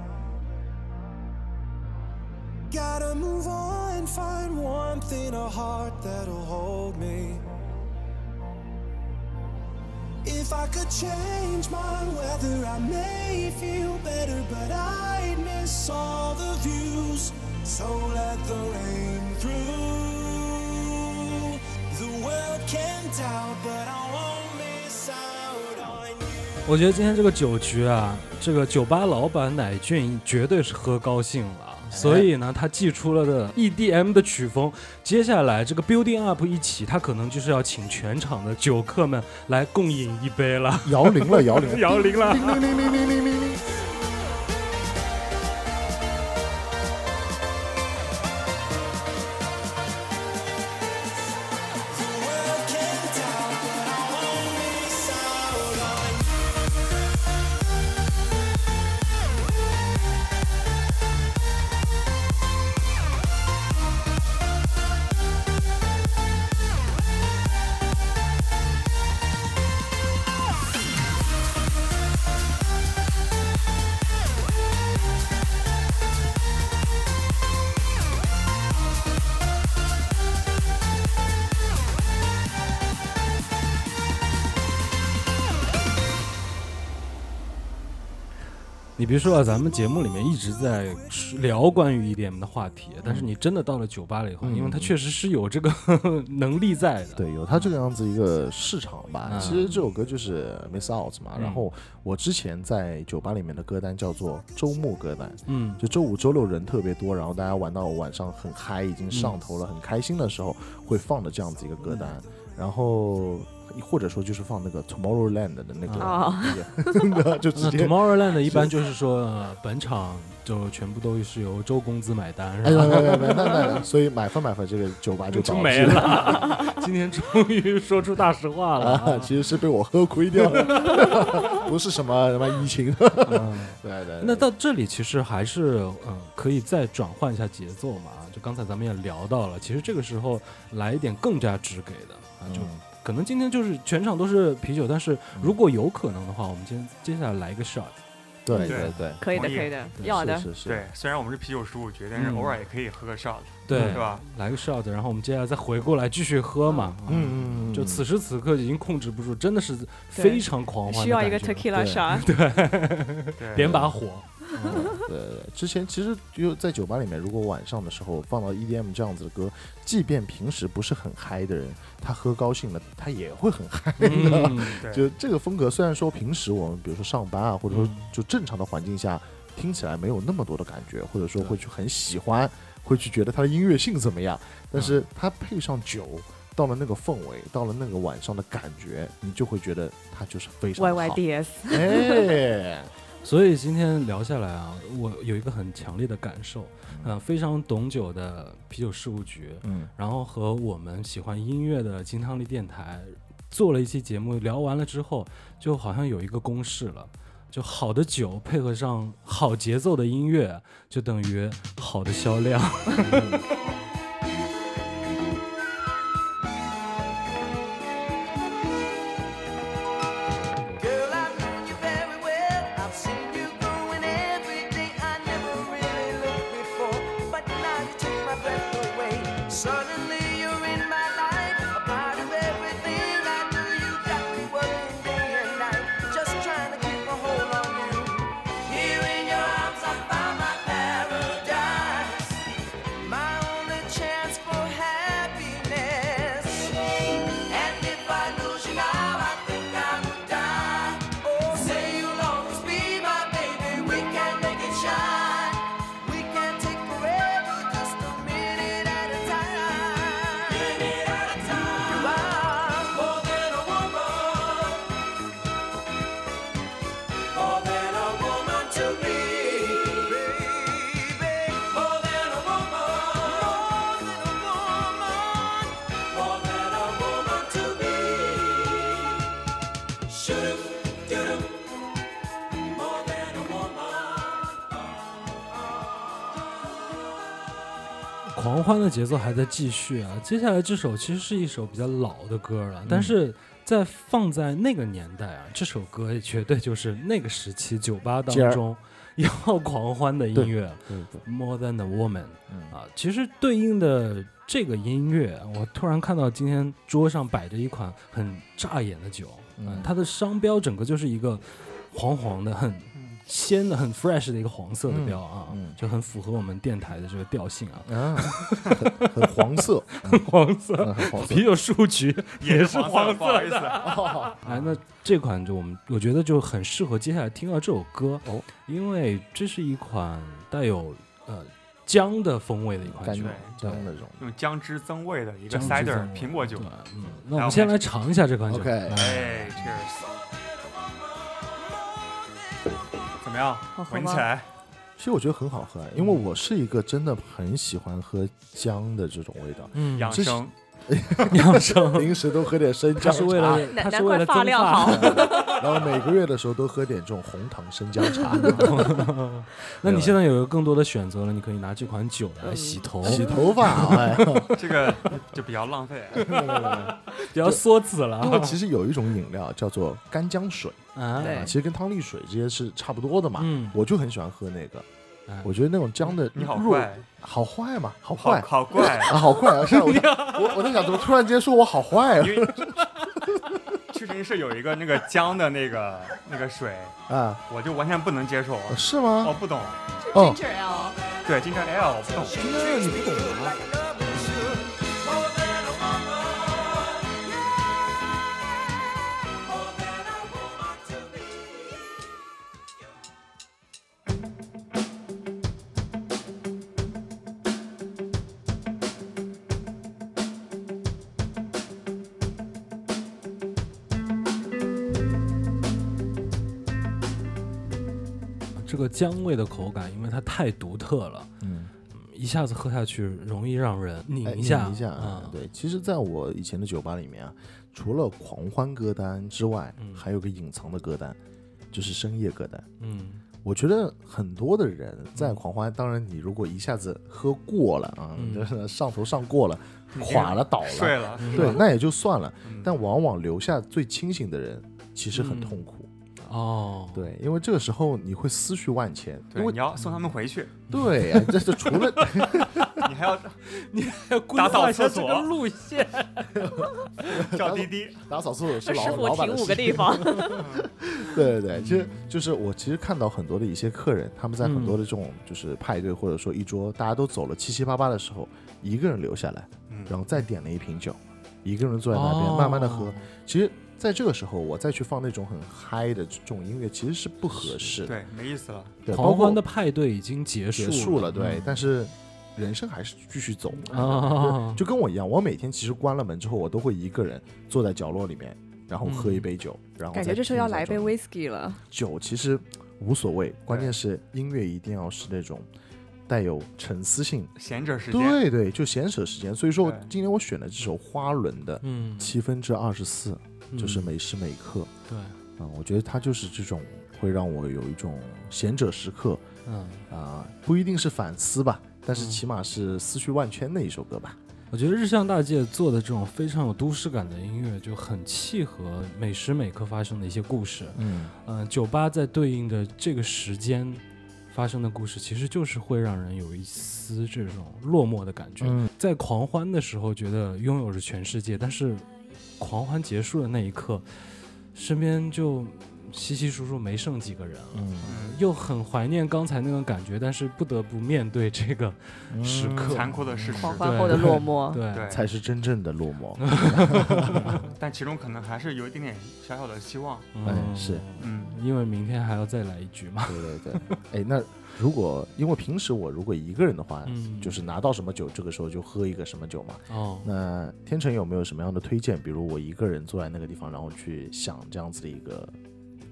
Speaker 8: Gotta move on, and find warmth in a heart that'll hold me. If I could change my weather, I may feel better, but I'd miss all the views. So let the rain through. The world can doubt, but I won't
Speaker 1: 我觉得今天这个酒局啊，这个酒吧老板乃俊绝对是喝高兴了，所以呢，他寄出了的 EDM 的曲风，接下来这个 building up 一起，他可能就是要请全场的酒客们来共饮一杯了，
Speaker 3: 摇铃了，摇铃，
Speaker 1: 摇铃了，
Speaker 3: 叮铃铃铃铃铃铃。
Speaker 1: 说啊，咱们节目里面一直在聊关于 EDM 的话题，但是你真的到了酒吧了以后，
Speaker 3: 嗯
Speaker 1: 因为它确实是有这个 能力在的。
Speaker 3: 对，有它这个样子一个市场吧。
Speaker 1: 嗯
Speaker 3: 其实这首歌就是 Miss Out 嘛。
Speaker 1: 嗯
Speaker 3: 然后我之前在酒吧里面的歌单叫做周末歌单，
Speaker 1: 嗯，
Speaker 3: 就周五、周六人特别多，然后大家玩到晚上很嗨，已经上头了，很开心的时候会放的这样子一个歌单。然后或者说就是放那个 Tomorrowland 的那个 就直接。
Speaker 1: Tomorrowland 一般就是说，呃本场就全部都是由周公子买单，
Speaker 3: 哎
Speaker 1: 是吧？
Speaker 3: 呀，没没没，那那所以买分买分，这个酒吧就倒闭
Speaker 1: 就没了。今天终于说出大实话了
Speaker 3: 啊，其实是被我喝亏掉了，不是什么什么疫情。
Speaker 1: 嗯
Speaker 3: 对对，
Speaker 1: 那到这里其实还是嗯，可以再转换一下节奏嘛。就刚才咱们也聊到了，其实这个时候来一点更加直给的啊，就
Speaker 3: 嗯
Speaker 1: 可能今天就是全场都是啤酒，但是如果有可能的话，我们今接下来来一个 shot。
Speaker 3: 对
Speaker 2: 对
Speaker 3: 对对，
Speaker 4: 可以的，可以的，要的。
Speaker 3: 是是
Speaker 2: 对，虽然我们是啤酒十五局，但是
Speaker 1: 嗯。
Speaker 2: 偶尔也可以喝个 shot，
Speaker 1: 对。
Speaker 2: 是吧？
Speaker 1: 来个 shot，然后我们接下来再回过来继续喝嘛。啊
Speaker 3: 嗯
Speaker 1: 就此时此刻已经控制不住，真的是非常狂欢的
Speaker 4: 需要一个
Speaker 1: 感觉
Speaker 4: tequila shot，
Speaker 2: 对，
Speaker 1: 点 把火。
Speaker 3: 嗯 对对对，之前其实就在酒吧里面，如果晚上的时候放到 EDM 这样子的歌，即便平时不是很嗨的人，他喝高兴了，他也会很嗨的。
Speaker 1: 嗯，
Speaker 3: 就这个风格，虽然说平时我们比如说上班啊，或者说
Speaker 1: 嗯
Speaker 3: 就正常的环境下，听起来没有那么多的感觉，或者说会去很喜欢，会去觉得它的音乐性怎么样，但是它配上酒。到了那个氛围，到了那个晚上的感觉，你就会觉得它就是非常
Speaker 4: Y
Speaker 3: 好
Speaker 4: Y D S，
Speaker 3: 哎，
Speaker 1: 所以今天聊下来啊，我有一个很强烈的感受，呃，非常懂酒的啤酒事务局，
Speaker 3: 嗯，
Speaker 1: 然后和我们喜欢音乐的金汤力电台做了一期节目，聊完了之后，就好像有一个公式了。就好的酒配合上好节奏的音乐，就等于好的销量。的节奏还在继续啊！接下来这首其实是一首比较老的歌了，但是在放在那个年代啊，这首歌也绝对就是那个时期酒吧当中要狂欢的音乐。，More than a woman
Speaker 3: 嗯。
Speaker 1: 啊，其实对应的这个音乐，我突然看到今天桌上摆着一款很扎眼的酒，
Speaker 3: 嗯
Speaker 1: 啊它的商标整个就是一个黄黄的、很鲜的、很 fresh 的一个黄色的标啊，就很符合我们电台的这个调性啊。
Speaker 3: 啊，很 很黄色，很黄色
Speaker 1: 啤。酒数据
Speaker 2: 也
Speaker 1: 是黄
Speaker 2: 色，不好意思。
Speaker 1: 哎，那这款就我们我觉得就很适合接下来听到这首歌
Speaker 3: 哦，
Speaker 1: 因为这是一款带有呃姜的风味的一款酒，
Speaker 3: 姜那种。
Speaker 2: 用姜汁增味的一个 cider 苹果酒。
Speaker 1: 嗯，那我们先来尝一下这款酒。
Speaker 3: OK
Speaker 2: 哎，Cheers！怎么样？
Speaker 4: 好？喝吗？
Speaker 2: 闻起来。
Speaker 3: 其实我觉得很好喝，因为我是一个真的很喜欢喝姜的这种味道，
Speaker 2: 养生，
Speaker 1: 养生，
Speaker 3: 平时都喝点生
Speaker 1: 它
Speaker 3: 姜
Speaker 1: 是为了
Speaker 4: 难
Speaker 1: 它是为了
Speaker 4: 发
Speaker 1: 增发
Speaker 4: 量好。
Speaker 3: 然后每个月的时候都喝点这种红糖生姜茶，
Speaker 1: 那你现在有一个更多的选择了，你可以拿这款酒来洗头，
Speaker 3: 洗头发，哎，
Speaker 2: 这个就比较浪费。
Speaker 1: 比较缩子了。
Speaker 3: 因为其实有一种饮料叫做干姜水，
Speaker 1: 啊。
Speaker 3: 其实跟汤力水这些是差不多的嘛，
Speaker 1: 嗯，
Speaker 3: 我就很喜欢喝那个，
Speaker 1: 哎
Speaker 3: 我觉得那种姜的
Speaker 2: 你好
Speaker 3: 弱
Speaker 2: 怪，
Speaker 3: 好坏嘛，好
Speaker 2: 好
Speaker 3: 坏
Speaker 2: 好怪，
Speaker 3: 啊，好怪啊！是我我我在想，怎么突然间说我好坏啊？
Speaker 2: 因为屈臣氏有一个那个姜的那个那个水，
Speaker 3: 啊，
Speaker 2: 我就完全不能接受。
Speaker 3: 是吗？
Speaker 2: 我不懂，
Speaker 3: 就
Speaker 4: ，Ginger ale，
Speaker 2: 对，金城 L 我不懂。
Speaker 3: 今天你不懂啊？
Speaker 1: 姜味的口感，因为它太独特了，
Speaker 3: 嗯，
Speaker 1: 一下子喝下去容易让人拧
Speaker 3: 哎
Speaker 1: 一下，
Speaker 3: 拧一下啊
Speaker 1: 嗯，
Speaker 3: 对，其实在我以前的酒吧里面啊，除了狂欢歌单之外，
Speaker 1: 嗯。
Speaker 3: 还有个隐藏的歌单，就是深夜歌单。
Speaker 1: 嗯。
Speaker 3: 我觉得很多的人在狂欢，当然你如果一下子喝过了啊，
Speaker 1: 嗯。
Speaker 3: 就是上头上过了，垮了倒了，
Speaker 2: 睡了，
Speaker 1: 嗯。
Speaker 3: 对，那也就算了。
Speaker 2: 嗯。
Speaker 3: 但往往留下最清醒的人，其实很
Speaker 1: 嗯。
Speaker 3: 痛苦。
Speaker 1: 哦，
Speaker 3: 对，因为这个时候你会思绪万千，因
Speaker 2: 对，
Speaker 3: 为
Speaker 2: 你要送他们回去，
Speaker 3: 对呀，这是除了
Speaker 2: 你还要
Speaker 1: 你还要
Speaker 2: 打扫厕所
Speaker 1: 这个路线，
Speaker 2: 叫滴滴。
Speaker 3: 打扫厕所是老
Speaker 4: 师傅
Speaker 3: 老板的事
Speaker 4: 停五个地方，
Speaker 3: 对对对，其实就是我其实看到很多的一些客人，他们在很多的这种就是派对或者说一桌大家都走了七七八八的时候，一个人留下来，
Speaker 2: 嗯，
Speaker 3: 然后再点了一瓶酒，一个人坐在那边慢慢的喝。
Speaker 1: 哦。
Speaker 3: 其实，在这个时候我再去放那种很嗨的这种音乐，其实是不合适的。
Speaker 2: 对，没意思了。
Speaker 3: 对，
Speaker 1: 狂欢的派对已经结束
Speaker 3: 结束了，对
Speaker 1: 嗯，
Speaker 3: 但是人生还是继续走 就跟我一样，我每天其实关了门之后，我都会一个人坐在角落里面，然后喝一杯酒，然后
Speaker 4: 感觉这时候要来一杯
Speaker 3: 听一下这种
Speaker 4: whisky 了。
Speaker 3: 酒其实无所谓，关键是音乐一定要是那种带有沉思性。
Speaker 2: 闲者时间，
Speaker 3: 对对，就闲扯时间。所以说今天我选的这首花轮的
Speaker 1: 嗯，
Speaker 3: 七分之二十四，就是
Speaker 1: 嗯
Speaker 3: 每时每刻
Speaker 1: 对，
Speaker 3: 啊、我觉得它就是这种会让我有一种贤者时刻
Speaker 1: 嗯。
Speaker 3: 啊、不一定是反思吧，但是
Speaker 1: 嗯
Speaker 3: 起码是思绪万千的一首歌吧。
Speaker 1: 我觉得日向大介做的这种非常有都市感的音乐，就很契合每时每刻发生的一些故事。
Speaker 3: 嗯，
Speaker 1: 嗯、酒吧在对应的这个时间发生的故事，其实就是会让人有一丝这种落寞的感觉。
Speaker 3: 嗯
Speaker 1: 在狂欢的时候，觉得拥有着全世界，但是狂欢结束的那一刻，身边就稀稀疏疏没剩几个人了。又很怀念刚才那种感觉，但是不得不面对这个时刻。
Speaker 2: 残酷的事实。
Speaker 4: 狂欢后的落寞，
Speaker 1: 对，
Speaker 2: 对，
Speaker 3: 才是真正的落寞。
Speaker 2: 但其中可能还是有一点点小小的希望。
Speaker 3: 嗯是
Speaker 2: 嗯，
Speaker 1: 因为明天还要再来一局嘛。
Speaker 3: 对对对，哎，那如果因为平时我如果一个人的话，
Speaker 1: 嗯。
Speaker 3: 就是拿到什么酒，这个时候就喝一个什么酒嘛。
Speaker 1: 哦，
Speaker 3: 那天成有没有什么样的推荐？比如我一个人坐在那个地方，然后去想这样子的一个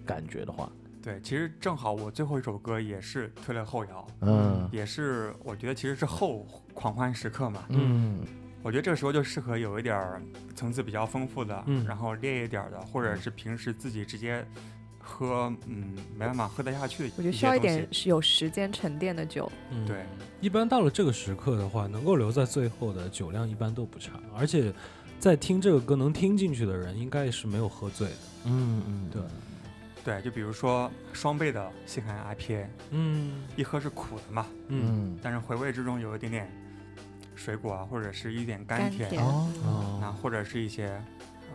Speaker 3: 感觉的话，
Speaker 2: 对，其实正好我最后一首歌也是推了后摇，
Speaker 3: 嗯。
Speaker 2: 也是我觉得其实是后狂欢时刻嘛。
Speaker 3: 嗯。
Speaker 2: 我觉得这个时候就适合有一点层次比较丰富的，
Speaker 1: 嗯。
Speaker 2: 然后烈一点儿的，或者是平时自己直接喝，嗯，没办法喝得下去
Speaker 4: 我觉得需要一点是有时间沉淀的酒。
Speaker 1: 嗯
Speaker 2: 对，
Speaker 1: 一般到了这个时刻的话，能够留在最后的酒量一般都不差，而且在听这个歌能听进去的人，应该也是没有喝醉的。
Speaker 3: 嗯嗯，
Speaker 1: 对，
Speaker 2: 对，就比如说双倍的西海岸 IPA，
Speaker 1: 嗯
Speaker 2: 一喝是苦的嘛，
Speaker 1: 嗯
Speaker 3: 嗯
Speaker 2: 但是回味之中有一点点水果啊，或者是一点甘甜，
Speaker 4: 甘甜
Speaker 3: 哦，
Speaker 2: 那
Speaker 1: 哦，
Speaker 2: 或者是一些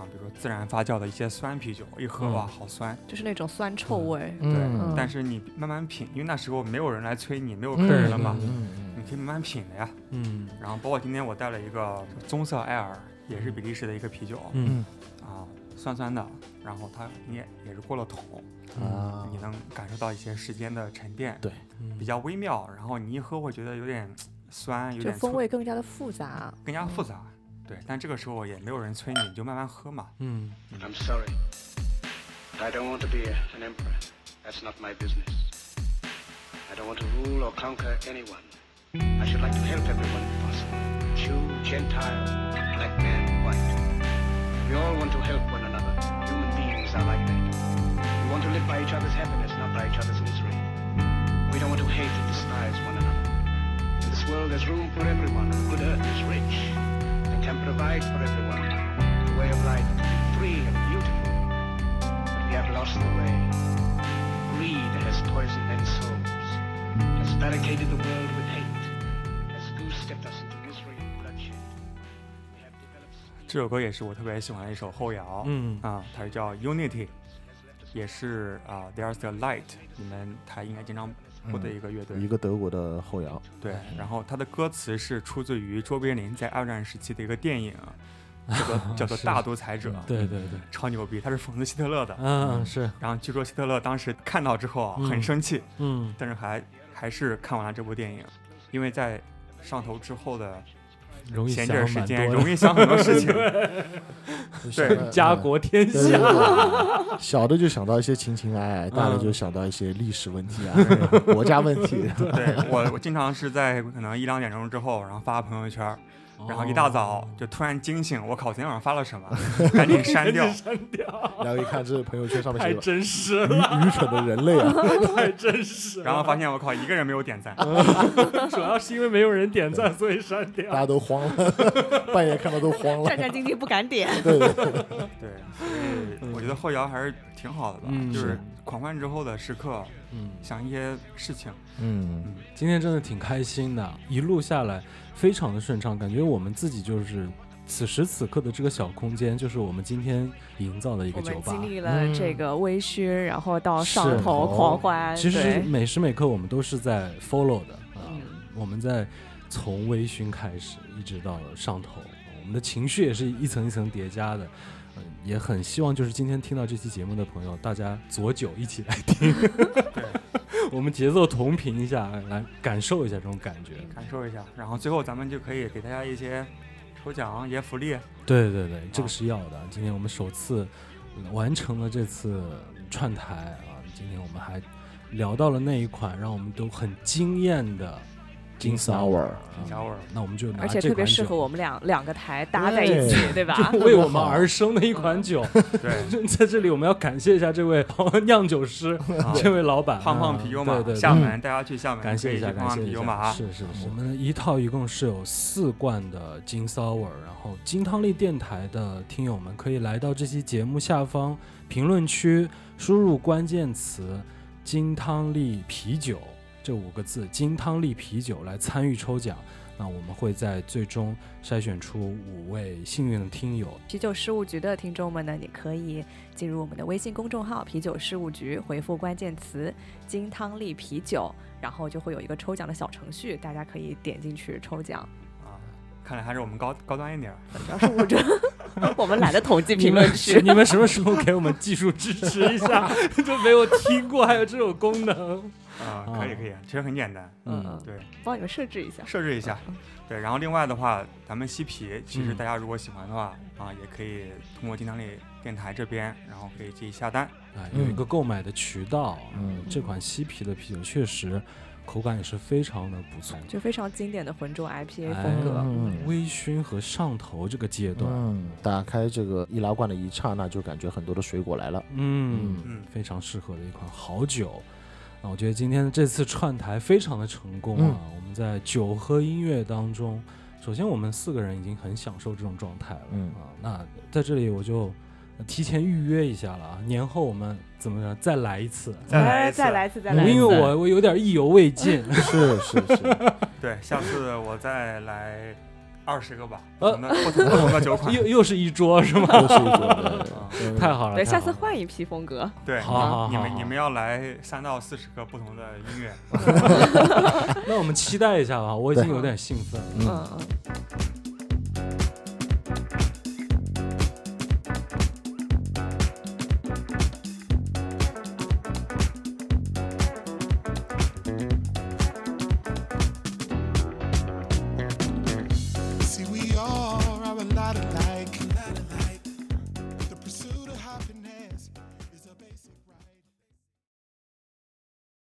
Speaker 2: 啊，比如说自然发酵的一些酸啤酒，一喝
Speaker 1: 嗯
Speaker 2: 哇好酸，
Speaker 4: 就是那种酸臭味。
Speaker 2: 对，
Speaker 3: 嗯
Speaker 2: 但是你慢慢品，因为那时候没有人来催你，没有客
Speaker 3: 嗯
Speaker 2: 人了嘛，
Speaker 3: 嗯
Speaker 2: 你可以慢慢品的呀。
Speaker 1: 嗯
Speaker 2: 然后包括今天我带了一个棕色艾尔，也是比利时的一个啤酒，
Speaker 1: 嗯
Speaker 2: 啊，酸酸的，然后它你也也是过了桶，
Speaker 3: 嗯啊
Speaker 2: 你能感受到一些时间的沉淀，
Speaker 3: 对
Speaker 1: 嗯
Speaker 2: 比较微妙。然后你一喝会觉得有点酸，有
Speaker 4: 就
Speaker 2: 点醋
Speaker 4: 风味更加的复杂。
Speaker 2: 更加复杂。对，但这个时候也没有人催你，你就慢慢喝嘛。
Speaker 1: 嗯
Speaker 11: I'm sorry. I don't want to be an emperor. That's not my business. I don't want to rule or conquer anyone. I should like to help everyone if possible. Jew, Gentile, black man, white. We all want to help one another. Human beings are like that. We want to live by each other's happiness, not by each other's misery. We don't want to hate and despise one another. In this world, there's room for everyone. The good earth is rich and can provide for everyone a way of life to be free and beautiful. But we have lost the way. Greed has poisoned men's souls, has barricaded the world with hate, has goose-stepped us into misery and bloodshed. We have developed
Speaker 2: 这首歌也是我特别喜欢的一首后摇，
Speaker 1: 嗯
Speaker 2: 啊，它是叫 Unity，也是啊 There's the Light，你们台应该经常 播的一个乐队，
Speaker 3: 一个德国的后摇，
Speaker 2: 对，然后它的歌词是出自于卓别林在二战时期的一个电影，叫做叫做《大独裁者》，
Speaker 1: 对对对，
Speaker 2: 超牛逼，他是讽刺希特勒的，
Speaker 1: 嗯是，
Speaker 2: 然后据说希特勒当时看到之后很生气，
Speaker 1: 嗯。
Speaker 2: 但是还还是看完了这部电影，因为在上头之后的
Speaker 1: 容易
Speaker 2: 闲
Speaker 1: 想
Speaker 2: 着时间
Speaker 1: 蛮多的
Speaker 2: 容易想很多事情，对，
Speaker 1: 家国天下，
Speaker 3: 小的就想到一些情情爱爱，大的就想到一些历史问题啊、国家问题。
Speaker 2: 对我我经常是在可能一两点钟之后，然后发朋友圈儿，然后一大早就突然惊醒，我靠，昨天晚上发了什么？赶紧删掉。
Speaker 1: 删掉，
Speaker 3: 然后一看，这是朋友圈上面写的
Speaker 1: 太真实
Speaker 3: 愚
Speaker 1: 了，
Speaker 3: 愚蠢的人类啊！
Speaker 1: 太真实了。
Speaker 2: 然后发现我靠，一个人没有点赞。
Speaker 1: 主要是因为没有人点赞，所以删掉
Speaker 3: 大家。都慌了，半夜看到都慌了
Speaker 4: 战。战兢兢不敢点。
Speaker 3: 对对对，
Speaker 2: 对，我觉得后摇还是挺好的吧，
Speaker 1: 嗯
Speaker 2: 就是狂欢之后的时刻，
Speaker 1: 嗯，
Speaker 2: 想一些事情。
Speaker 3: 嗯，
Speaker 1: 今天真的挺开心的，一路下来非常的顺畅，感觉我们自己就是此时此刻的这个小空间，就是我们今天营造的一个酒吧。
Speaker 4: 经历了这个微醺，然后到上头狂欢，
Speaker 1: 其实是每时每刻我们都是在 follow 的啊、
Speaker 4: 嗯
Speaker 1: 我们在从微醺开始，一直到上头，我们的情绪也是一层一层叠加的。嗯，也很希望就是今天听到这期节目的朋友，大家左酒一起来听，我们节奏同频一下，来感受一下这种感觉。
Speaker 2: 感受一下，然后最后咱们就可以给大家一些抽奖、一些福利。
Speaker 1: 对对对，这个是要的。今天我们首次嗯完成了这次串台啊，今天我们还聊到了那一款让我们都很惊艳的金 sour，
Speaker 2: 金 sour
Speaker 1: 那我们就拿
Speaker 4: 而且特别适合我们两两个台搭在一起，对吧？
Speaker 1: 就为我们 而生的一款酒。
Speaker 2: 对，
Speaker 1: 在这里我们要感谢一下这位 酿酒师，这位老板
Speaker 2: 胖胖
Speaker 1: 啊
Speaker 2: 啤酒马
Speaker 1: 对对，对
Speaker 2: 厦门，大家去厦门
Speaker 1: 感谢一下，感谢一下。
Speaker 2: 胖啤酒马啊。
Speaker 1: 是是是，我们一套一共是有四罐的金 sour，然后金汤力电台的听友们可以来到这期节目下方评论区，输入关键词“金汤力啤酒”这五个字，金汤力啤酒来参与抽奖。那我们会在最终筛选出五位幸运的听友，
Speaker 4: 啤酒事务局的听众们呢，你可以进入我们的微信公众号“啤酒事务局”，回复关键词“金汤力啤酒”，然后就会有一个抽奖的小程序，大家可以点进去抽奖。
Speaker 2: 啊，看来还是我们高高端一点儿。
Speaker 4: 主要是我这 我们懒得统计评论
Speaker 1: 们
Speaker 4: 区。
Speaker 1: 你们什么时候给我们技术支持一下？就没有听过还有这种功能。
Speaker 2: 啊，可以可以，其实很简单。
Speaker 4: 嗯嗯，
Speaker 2: 对，
Speaker 4: 帮你们设置一下。
Speaker 2: 设置一下。对，然后另外的话，咱们西皮，其实
Speaker 1: 嗯
Speaker 2: 大家如果喜欢的话，啊，也可以通过金汤力电台这边，然后可以自己下单。
Speaker 1: 啊，有一个购买的渠道。
Speaker 3: 嗯
Speaker 1: 这款西皮的啤酒确实口感也是非常的不错，
Speaker 4: 就非常经典的浑浊 IPA
Speaker 1: 哎
Speaker 4: 风格。
Speaker 3: 嗯
Speaker 1: 微醺和上头这个阶段，
Speaker 3: 嗯，打开这个易拉罐的一刹那，就感觉很多的水果来了。
Speaker 1: 嗯
Speaker 2: 嗯
Speaker 1: 非常适合的一款好酒。那我觉得今天的这次串台非常的成功啊！我们在酒和音乐当中，首先我们四个人已经很享受这种状态了，
Speaker 3: 嗯
Speaker 1: 啊，那在这里我就提前预约一下了啊，年后我们怎么着再来一次？
Speaker 4: 哎，
Speaker 2: 再来一次
Speaker 4: 再来一次，再来一次。
Speaker 1: 因为我我有点意犹未尽，
Speaker 3: 是 是是，
Speaker 2: 对，下次我再来二十个吧，
Speaker 1: 呃，
Speaker 2: 不同的酒款，
Speaker 1: 又又是一桌，是吗？太好了，
Speaker 4: 对，下次换一批风格。
Speaker 2: 对，你们你们要来三到四十个不同的音乐。
Speaker 1: 那我们期待一下吧，我已经有点兴奋了。
Speaker 4: 嗯。